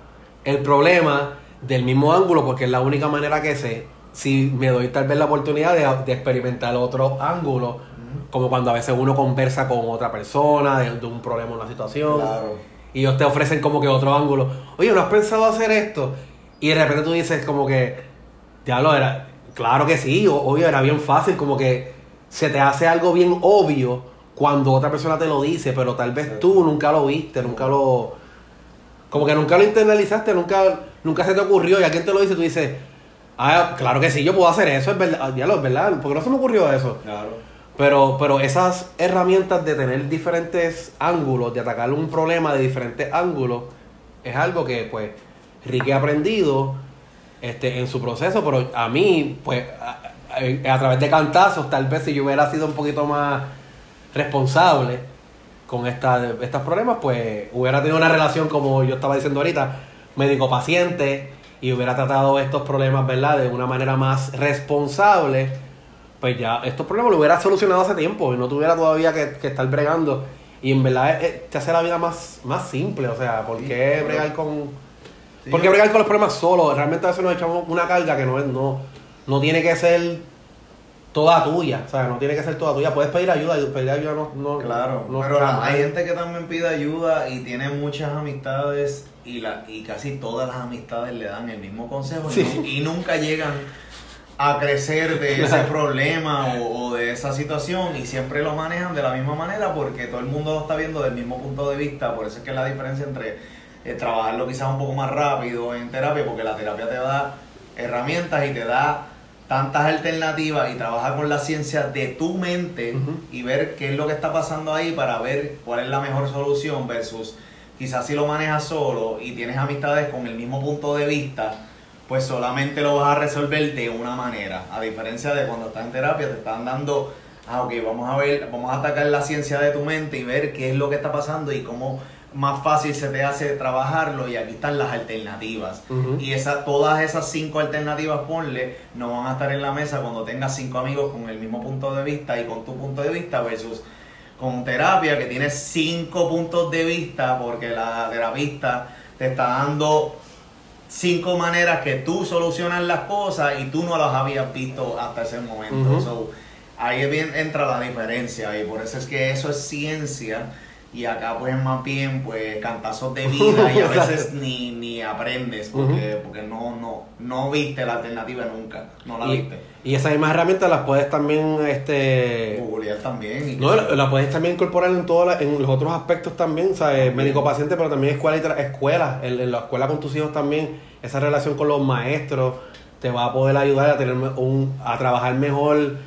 el problema del mismo ángulo porque es la única manera que sé. Si me doy tal vez la oportunidad de, experimentar otro ángulo, como cuando a veces uno conversa con otra persona de, de un problema, una situación. Claro y ellos te ofrecen como que otro ángulo. Oye, ¿no has pensado hacer esto? Y de repente tú dices como que, diablo, era, Claro que sí, obvio, era bien fácil, como que se te hace algo bien obvio cuando otra persona te lo dice, pero tal vez tú nunca lo viste, nunca lo... Como que nunca lo internalizaste, nunca, nunca se te ocurrió y a quien te lo dice tú dices, ah, claro que sí, yo puedo hacer eso, es verdad, ya lo es verdad, porque no se me ocurrió eso. Claro. Pero, pero esas herramientas de tener diferentes ángulos, de atacar un problema de diferentes ángulos, es algo que pues Ricky ha aprendido este, en su proceso, pero a mí, pues, a, través de cantazos, tal vez si yo hubiera sido un poquito más responsable con esta, estos problemas, pues hubiera tenido una relación, como yo estaba diciendo ahorita, médico-paciente, y hubiera tratado estos problemas, ¿verdad?, de una manera más responsable, pues ya estos problemas lo hubiera solucionado hace tiempo y no tuviera todavía que, estar bregando. Y en verdad te hace la vida más, más simple, o sea, ¿por qué bregar con ¿Por qué bregar con los problemas solo? Realmente a veces nos echamos una carga que no, no, no tiene que ser toda tuya, o sea, no tiene que ser toda tuya. Puedes pedir ayuda y pedir ayuda no. no claro, pero hay gente que también pide ayuda y tiene muchas amistades y, la, y casi todas las amistades le dan el mismo consejo y, nunca llegan a crecer de ese problema o, o, de esa situación y siempre lo manejan de la misma manera porque todo el mundo lo está viendo del mismo punto de vista. Por eso es que la diferencia entre eh, trabajarlo quizás un poco más rápido en terapia, porque la terapia te da herramientas y te da tantas alternativas y trabaja con la ciencia de tu mente y ver qué es lo que está pasando ahí para ver cuál es la mejor solución versus quizás si lo manejas solo y tienes amistades con el mismo punto de vista, pues solamente lo vas a resolver de una manera. A diferencia de cuando estás en terapia, te están dando, ah, ok, vamos a ver, vamos a atacar la ciencia de tu mente y ver qué es lo que está pasando y cómo más fácil se te hace trabajarlo y aquí están las alternativas. Y esa, todas esas cinco alternativas, ponle, no van a estar en la mesa cuando tengas cinco amigos con el mismo punto de vista y con tu punto de vista versus con terapia que tienes cinco puntos de vista porque la terapista te está dando cinco maneras que tú solucionas las cosas y tú no las habías visto hasta ese momento. ahí entra la diferencia y por eso es que eso es ciencia y acá pues más bien pues cantazos de vida y a veces ni, ni aprendes porque, porque no, no, no viste la alternativa nunca, no la viste. Y esas mismas herramientas las puedes también este googlear también. no, las puedes también incorporar en todas en los otros aspectos también, ¿sabes? Médico paciente, pero también escuela y escuela, en, la escuela con tus hijos también, esa relación con los maestros te va a poder ayudar a tener un a trabajar mejor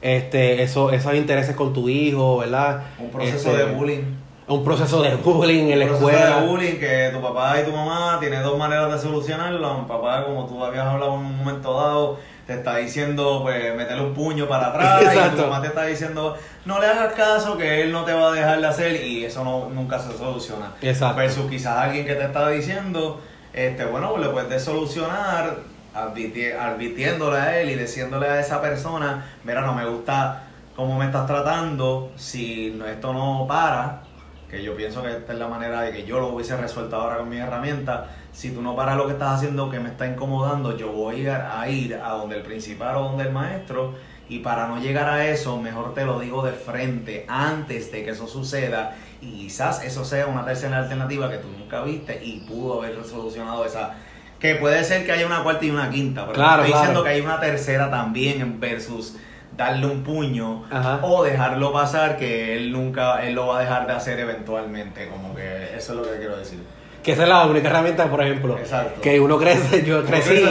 este eso, esos intereses con tu hijo, ¿verdad? Un proceso de este, bullying un proceso de bullying en la escuela. Un proceso de bullying que tu papá y tu mamá tienen dos maneras de solucionarlo. Un papá, como tú habías hablado en un momento dado, te está diciendo, pues, meterle un puño para atrás. Y tu mamá te está diciendo, no le hagas caso, que él no te va a dejar de hacer. Y eso no, nunca se soluciona. Exacto. Versus quizás alguien que te está diciendo, este, bueno, pues le puedes solucionar advirtiéndole a él y diciéndole a esa persona, mira, no me gusta cómo me estás tratando, si esto no para, que yo pienso que esta es la manera de que yo lo hubiese resuelto ahora con mi herramienta. Si tú no paras lo que estás haciendo que me está incomodando, yo voy a ir a donde el principal o donde el maestro. Y para no llegar a eso, mejor te lo digo de frente antes de que eso suceda. Y quizás eso sea una tercera alternativa que tú nunca viste y pudo haber solucionado esa. Que puede ser que haya una cuarta y una quinta, pero claro, estoy diciendo que hay una tercera también versus darle un puño o dejarlo pasar que él nunca, él lo va a dejar de hacer eventualmente, como que eso es lo que quiero decir. Que esa es la única herramienta, por ejemplo, que uno crece, yo crecí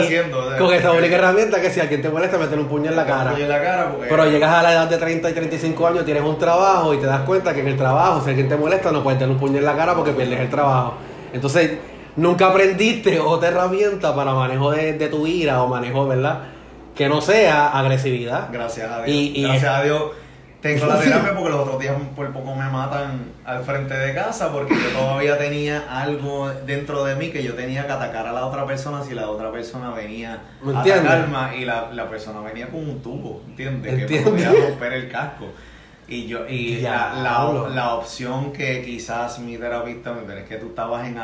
con esa única herramienta que si alguien te molesta, meter un puño en la cara. En la cara Pero llegas a la edad de 30 y 35 años, tienes un trabajo y te das cuenta que en el trabajo, si alguien te molesta, no puedes tener un puño en la cara porque pierdes el trabajo. Entonces, nunca aprendiste otra herramienta para manejo de, de tu ira o manejo, ¿verdad? Que no sea agresividad. Gracias a Dios. Gracias a Dios tengo la terapia porque los otros días por poco me matan al frente de casa porque yo todavía tenía algo dentro de mí que yo tenía que atacar a la otra persona si la otra persona venía a atacarme y la, la, persona venía con un tubo, ¿entiendes? Que podía romper el casco. Y yo y la, la, la, opción que quizás mi terapista me dice es que tú estabas en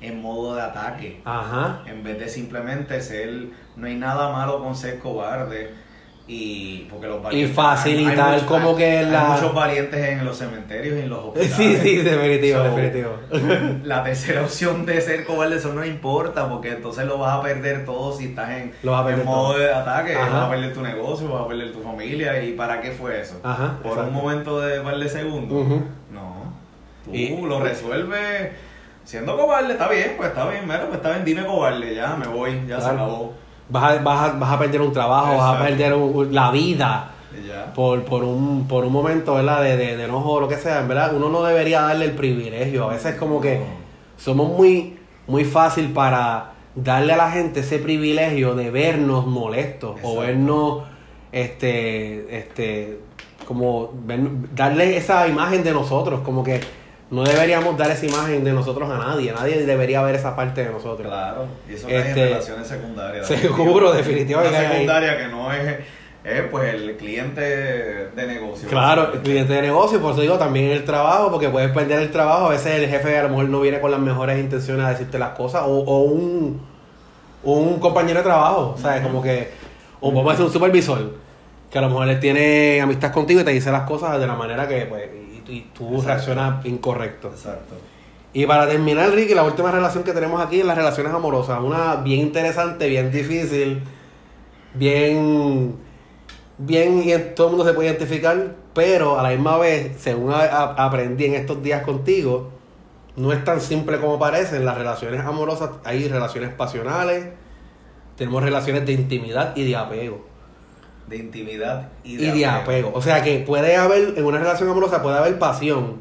en modo de ataque. Ajá. En vez de simplemente ser, no hay nada malo con ser cobarde, y porque los y facilitar como que la hay muchos valientes en los cementerios y en los hospitales sí sí definitivo definitivo. la tercera opción de ser cobarde eso no importa porque entonces lo vas a perder todo si estás en, modo de ataque. Vas a perder tu negocio vas a perder tu familia y para qué fue eso por un momento de par de segundos no. Tú lo resuelves siendo cobarde está bien pues está bien mira pues está bien dime cobarde ya me voy ya se acabó vas a, vas a, vas a perder un trabajo, vas a perder la vida por, por, un, por un momento, ¿verdad? De, de, enojo o lo que sea, verdad. Uno no debería darle el privilegio. A veces como que somos muy, muy fácil para darle a la gente ese privilegio de vernos molestos o vernos, este, este, como darle esa imagen de nosotros, como que no deberíamos dar esa imagen de nosotros a nadie. Nadie debería ver esa parte de nosotros. Claro, y eso este, en relaciones secundarias. Seguro, definitivamente. La secundaria que no es, es pues el cliente de negocio. Claro, el cliente de negocio, por eso digo también el trabajo, porque puedes perder el trabajo. A veces el jefe a lo mejor no viene con las mejores intenciones a decirte las cosas, o, o un, un compañero de trabajo, ¿sabes? Como que, o vamos a decir un supervisor, que a lo mejor él tiene amistad contigo y te dice las cosas de la manera que, pues, y tú reaccionas incorrecto. Exacto. Y para terminar, Ricky, la última relación que tenemos aquí es las relaciones amorosas. Una bien interesante, bien difícil, bien. Bien, y todo el mundo se puede identificar, pero a la misma vez, según aprendí en estos días contigo, no es tan simple como parece. En las relaciones amorosas hay relaciones pasionales, tenemos relaciones de intimidad y de apego de intimidad y de, apego. O sea que puede haber, en una relación amorosa puede haber pasión,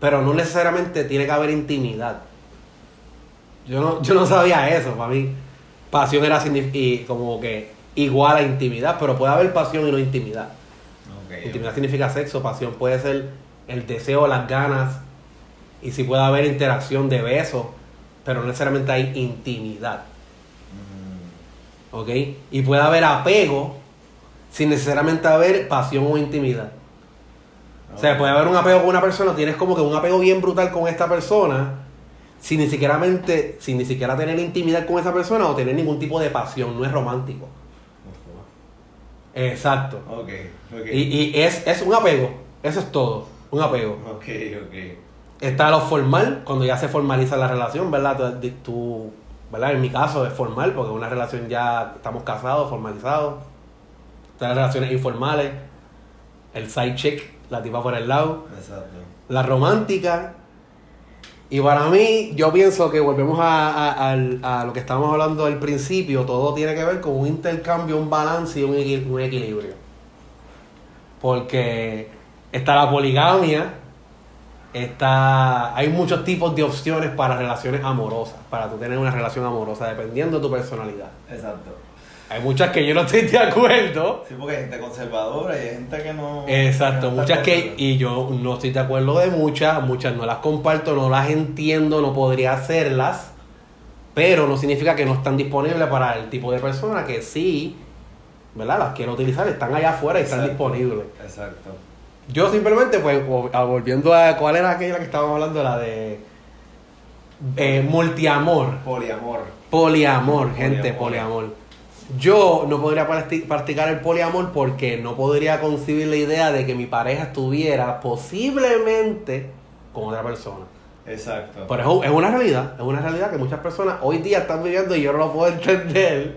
pero no necesariamente tiene que haber intimidad. Yo no, yo no sabía eso, para mí. Pasión era y como que igual a intimidad, pero puede haber pasión y no intimidad. intimidad significa sexo, pasión puede ser el deseo, las ganas, y si puede haber interacción de besos, pero no necesariamente hay intimidad. Mm. ¿Ok? Y puede haber apego, sin necesariamente haber pasión o intimidad. O sea, puede haber un apego con una persona, tienes como que un apego bien brutal con esta persona, sin ni siquiera, sin ni siquiera tener intimidad con esa persona o tener ningún tipo de pasión, no es romántico. Exacto. Y, y es, es, un apego, eso es todo, un apego. Ok, ok. Está lo formal, cuando ya se formaliza la relación, ¿verdad? Tú, ¿verdad? En mi caso es formal, porque es una relación ya estamos casados, formalizados las relaciones informales, el side check, la tipa por el lado, Exacto. la romántica. Y para mí, yo pienso que volvemos a, a, lo que estábamos hablando al principio, todo tiene que ver con un intercambio, un balance y un, un equilibrio. Porque está la poligamia, está, hay muchos tipos de opciones para relaciones amorosas, para tú tener una relación amorosa, dependiendo de tu personalidad. Exacto. Hay muchas que yo no estoy de acuerdo. Sí, porque hay gente conservadora y hay gente que no. Exacto, muchas que. Y yo no estoy de acuerdo de muchas, muchas no las comparto, no las entiendo, no podría hacerlas. Pero no significa que no están disponibles para el tipo de persona que sí, ¿verdad? Las quiero utilizar, están allá afuera y están disponibles. Exacto. Yo simplemente, pues, volviendo a cuál era aquella que estábamos hablando, la de. Eh, multiamor. Poliamor. Poliamor, gente, poliamor. Yo no podría practicar el poliamor porque no podría concebir la idea de que mi pareja estuviera posiblemente con otra persona. Exacto. Pero es una realidad, es una realidad que muchas personas hoy día están viviendo y yo no lo puedo entender.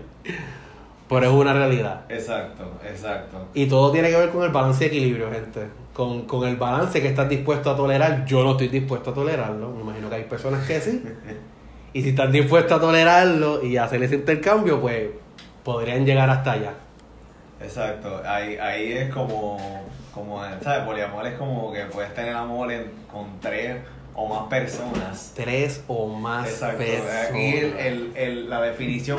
Pero es una realidad. Exacto, exacto. Y todo tiene que ver con el balance y equilibrio, gente. Con, con el balance que estás dispuesto a tolerar. Yo no estoy dispuesto a tolerarlo. Me imagino que hay personas que sí. y si están dispuestos a tolerarlo y hacer ese intercambio, pues podrían llegar hasta allá. Exacto, ahí, ahí es como, como, ¿sabes? Poliamor es como que puedes tener amor con tres o más personas. Tres o más Exacto. Aquí el, el, la definición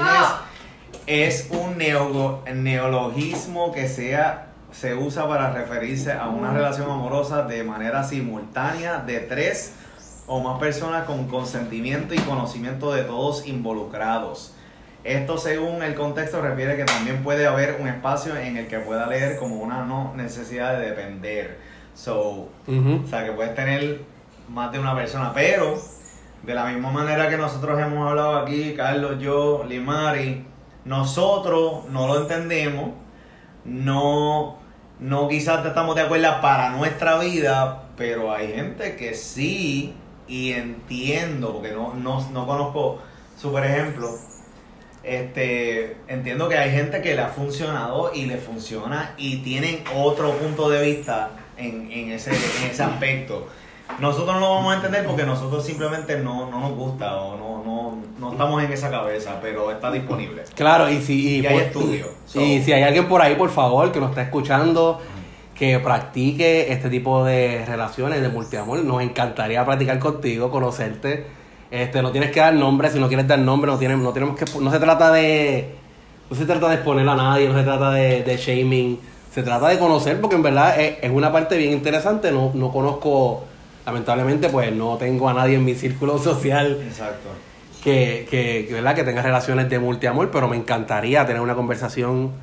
es, es un neologismo que sea se usa para referirse a una relación amorosa de manera simultánea de tres o más personas con consentimiento y conocimiento de todos involucrados. Esto según el contexto refiere que también puede haber un espacio en el que pueda leer como una no necesidad de depender. So, O sea, que puedes tener más de una persona, pero de la misma manera que nosotros hemos hablado aquí, Carlos, yo, Limari, nosotros no lo entendemos no, no quizás estamos de acuerdo para nuestra vida, pero hay gente que sí, y entiendo, porque no, no, no conozco super ejemplo, este, entiendo que hay gente que le ha funcionado y le funciona y tienen otro punto de vista en, en, ese, en ese aspecto. Nosotros no lo vamos a entender porque nosotros simplemente no, no nos gusta o no, no, no estamos en esa cabeza, pero está disponible. Claro, y si y, hay estudios. Y si hay alguien por ahí, por favor, que nos está escuchando, que practique este tipo de relaciones de multiamor, nos encantaría practicar contigo, conocerte. Este, no tienes que dar nombre, si no quieres dar nombre, no, tiene, no tenemos que no se trata de no se trata de exponer a nadie, no se trata de, de shaming, se trata de conocer porque en verdad es, es una parte bien interesante, no, no conozco lamentablemente pues no tengo a nadie en mi círculo social Exacto. Que, que, ¿verdad? que tenga relaciones de multiamor, pero me encantaría tener una conversación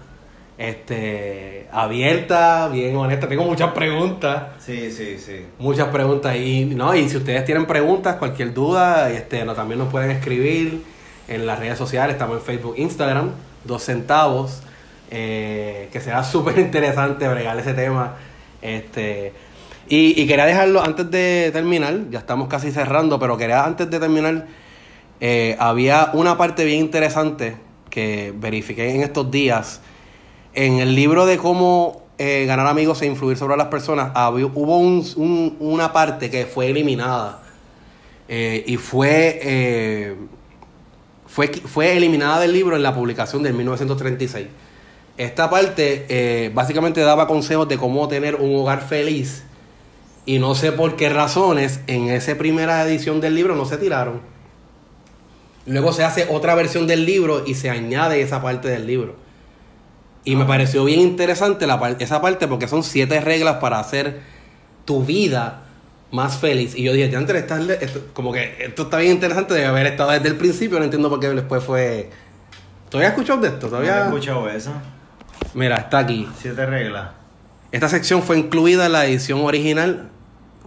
este abierta, bien honesta. Tengo muchas preguntas. Sí, sí, sí. Muchas preguntas. Y no, y si ustedes tienen preguntas, cualquier duda, este, no, también nos pueden escribir en las redes sociales, estamos en Facebook, Instagram, dos centavos. Eh, que será súper interesante bregar ese tema. Este, y, quería dejarlo antes de terminar, ya estamos casi cerrando, pero quería antes de terminar, eh, había una parte bien interesante que verifiqué en estos días. En el libro de cómo eh, ganar amigos e influir sobre las personas, hubo una parte que fue eliminada. Eh, y fue, fue, fue eliminada del libro en la publicación de 1936. Esta parte básicamente daba consejos de cómo tener un hogar feliz y no sé por qué razones en esa primera edición del libro no se tiraron. Luego se hace otra versión del libro y se añade esa parte del libro. Y me pareció bien interesante la, esa parte porque son siete reglas para hacer tu vida más feliz. Y yo dije, antes esto, como que esto está bien interesante, de haber estado desde el principio, no entiendo por qué después fue... ¿Todavía has escuchado de esto? ¿Todavía... No he escuchado eso. Mira, está aquí. Siete reglas. Esta sección fue incluida en la edición original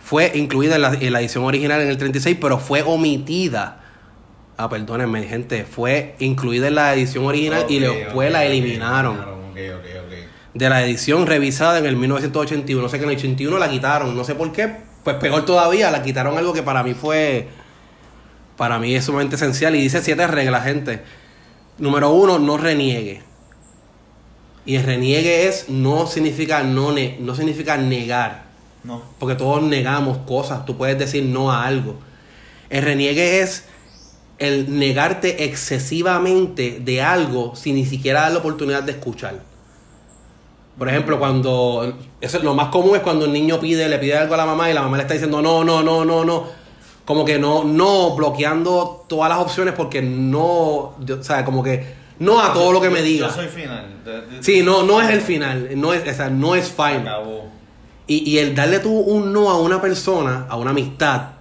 fue incluida en la, edición original en el 36, pero fue omitida. Ah, perdónenme, gente. Fue incluida en la edición original y después la eliminaron. De la edición revisada en el 1981. No sé que en el 81 la quitaron. No sé por qué. Pues peor todavía, la quitaron algo que para mí fue. Para mí es sumamente esencial. Y dice siete reglas, gente. Número uno, no reniegue. Y el reniegue es no significa no, no significa negar no. Porque todos negamos cosas. Tú puedes decir no a algo. El reniegue es el negarte excesivamente de algo sin ni siquiera dar la oportunidad de escuchar. Por ejemplo, cuando. Eso, lo más común es cuando el niño pide, le pide algo a la mamá y la mamá le está diciendo no, no, no, no, no. Como que no, no, bloqueando todas las opciones porque no. o sea, como que. No a todo lo que me diga. Yo soy final. Sí, no, no es el final. No es, o sea, no es final. Y, y el darle tú un no a una persona, a una amistad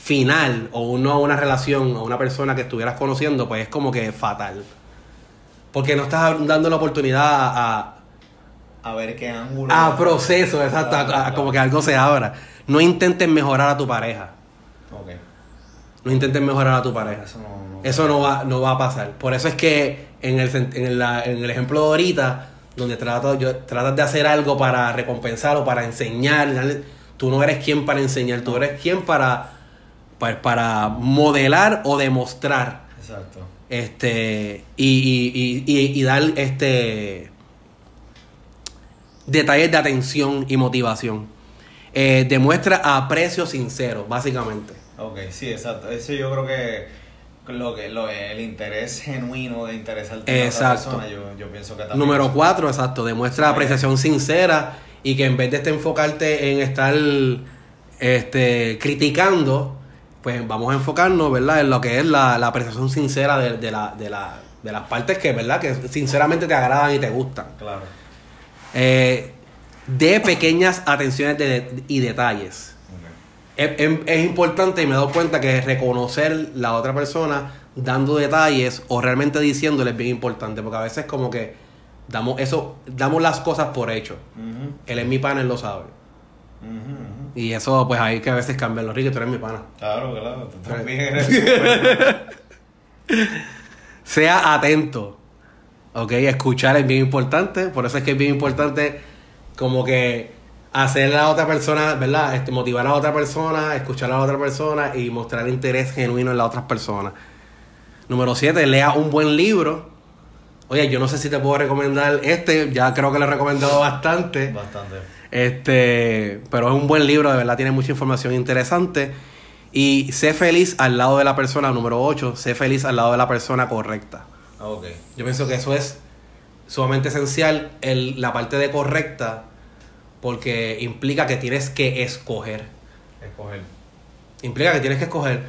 final, o un no a una relación, a una persona que estuvieras conociendo, pues es como que fatal. Porque no estás dando la oportunidad a... A ver qué ángulo. A proceso, exacto. como que algo se abra. No intentes mejorar a tu pareja. Ok. No intentes mejorar a tu pareja. Eso no, eso no va, no va a pasar. Por eso es que en el, en, en el ejemplo de ahorita, donde tratas, yo, tratas de hacer algo para recompensar o para enseñar. Tú no eres quien para enseñar, tú eres quien para, para, modelar o demostrar. Exacto. Este, y, y, dar este detalles de atención y motivación. Eh, demuestra aprecio sincero, básicamente. Ok, sí, exacto. Eso yo creo que lo que lo, el interés genuino de interesarte en otra persona, yo, yo, pienso que también. Número cuatro, exacto, demuestra apreciación sincera y que en vez de este enfocarte en estar este criticando, pues vamos a enfocarnos, ¿verdad? En lo que es la, la apreciación sincera de, de, la, de, la, de las partes que, ¿verdad? Que sinceramente te agradan y te gustan. Claro. Eh, de pequeñas atenciones de, y detalles es, importante y me he dado cuenta que reconocer la otra persona dando detalles o realmente diciéndole es bien importante, porque a veces como que damos eso, damos las cosas por hecho. Él es mi pana, él lo sabe. Y eso, pues hay que a veces cambiarlo. Ricky, tú eres mi pana. Claro, claro. Tú también sea atento. ¿ok? Escuchar es bien importante, por eso es que es bien importante como que hacer a la otra persona, ¿verdad? Este, motivar a la otra persona, escuchar a la otra persona y mostrar interés genuino en las otras personas. Número 7, lea un buen libro. Oye, yo no sé si te puedo recomendar este, ya creo que lo he recomendado bastante. Bastante. Este, pero es un buen libro, de verdad tiene mucha información interesante. Y sé feliz al lado de la persona, número 8, sé feliz al lado de la persona correcta. Ah, ok. Yo pienso que eso es sumamente esencial, el, la parte de correcta, porque implica que tienes que escoger. Escoger. Implica que tienes que escoger.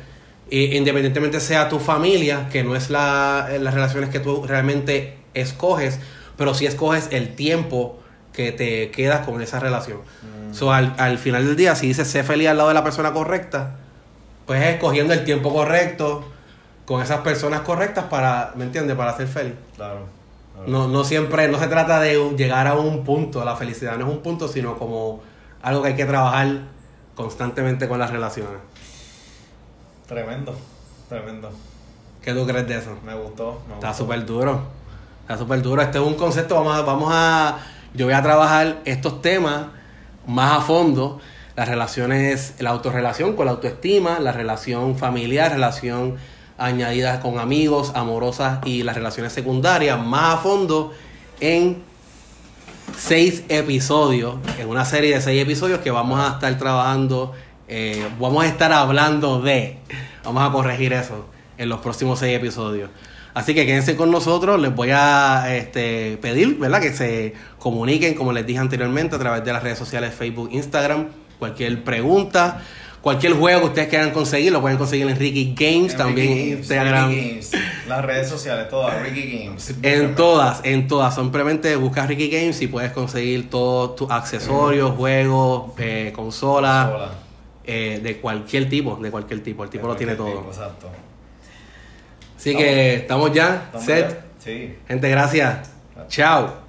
Y independientemente sea tu familia, que no es la, las relaciones que tú realmente escoges, pero sí escoges el tiempo que te quedas con esa relación. Mm. So, al, al final del día, si dices sé feliz al lado de la persona correcta, pues es escogiendo el tiempo correcto, con esas personas correctas para, ¿me entiendes? Para ser feliz. Claro. claro. No, no siempre, no se trata de llegar a un punto, la felicidad no es un punto, sino como algo que hay que trabajar constantemente con las relaciones. Tremendo. Tremendo. ¿Qué tú crees de eso? Me gustó. Me Está súper duro. Está súper duro. Este es un concepto, vamos a, vamos a... Yo voy a trabajar estos temas más a fondo. Las relaciones, la autorrelación con la autoestima, la relación familiar, relación añadida con amigos, amorosas y las relaciones secundarias más a fondo en seis episodios, en una serie de seis episodios que vamos a estar trabajando, eh, vamos a estar hablando de, vamos a corregir eso en los próximos seis episodios. Así que quédense con nosotros, les voy a este, pedir, ¿verdad? Que se comuniquen, como les dije anteriormente, a través de las redes sociales Facebook, Instagram, cualquier pregunta, cualquier juego que ustedes quieran conseguir, lo pueden conseguir en Ricky Games, En también Ricky en Instagram. Ricky Games. Las redes sociales, todas, Ricky Games. En todas, en todas. Simplemente buscas Ricky Games y puedes conseguir todos tus accesorios, juegos, eh, consolas, Sola. eh, de cualquier tipo, de cualquier tipo. El tipo lo tiene todo. tipo, Exacto. Así que estamos ya, ¿Estamos set. Sí. Gente, gracias. Chao.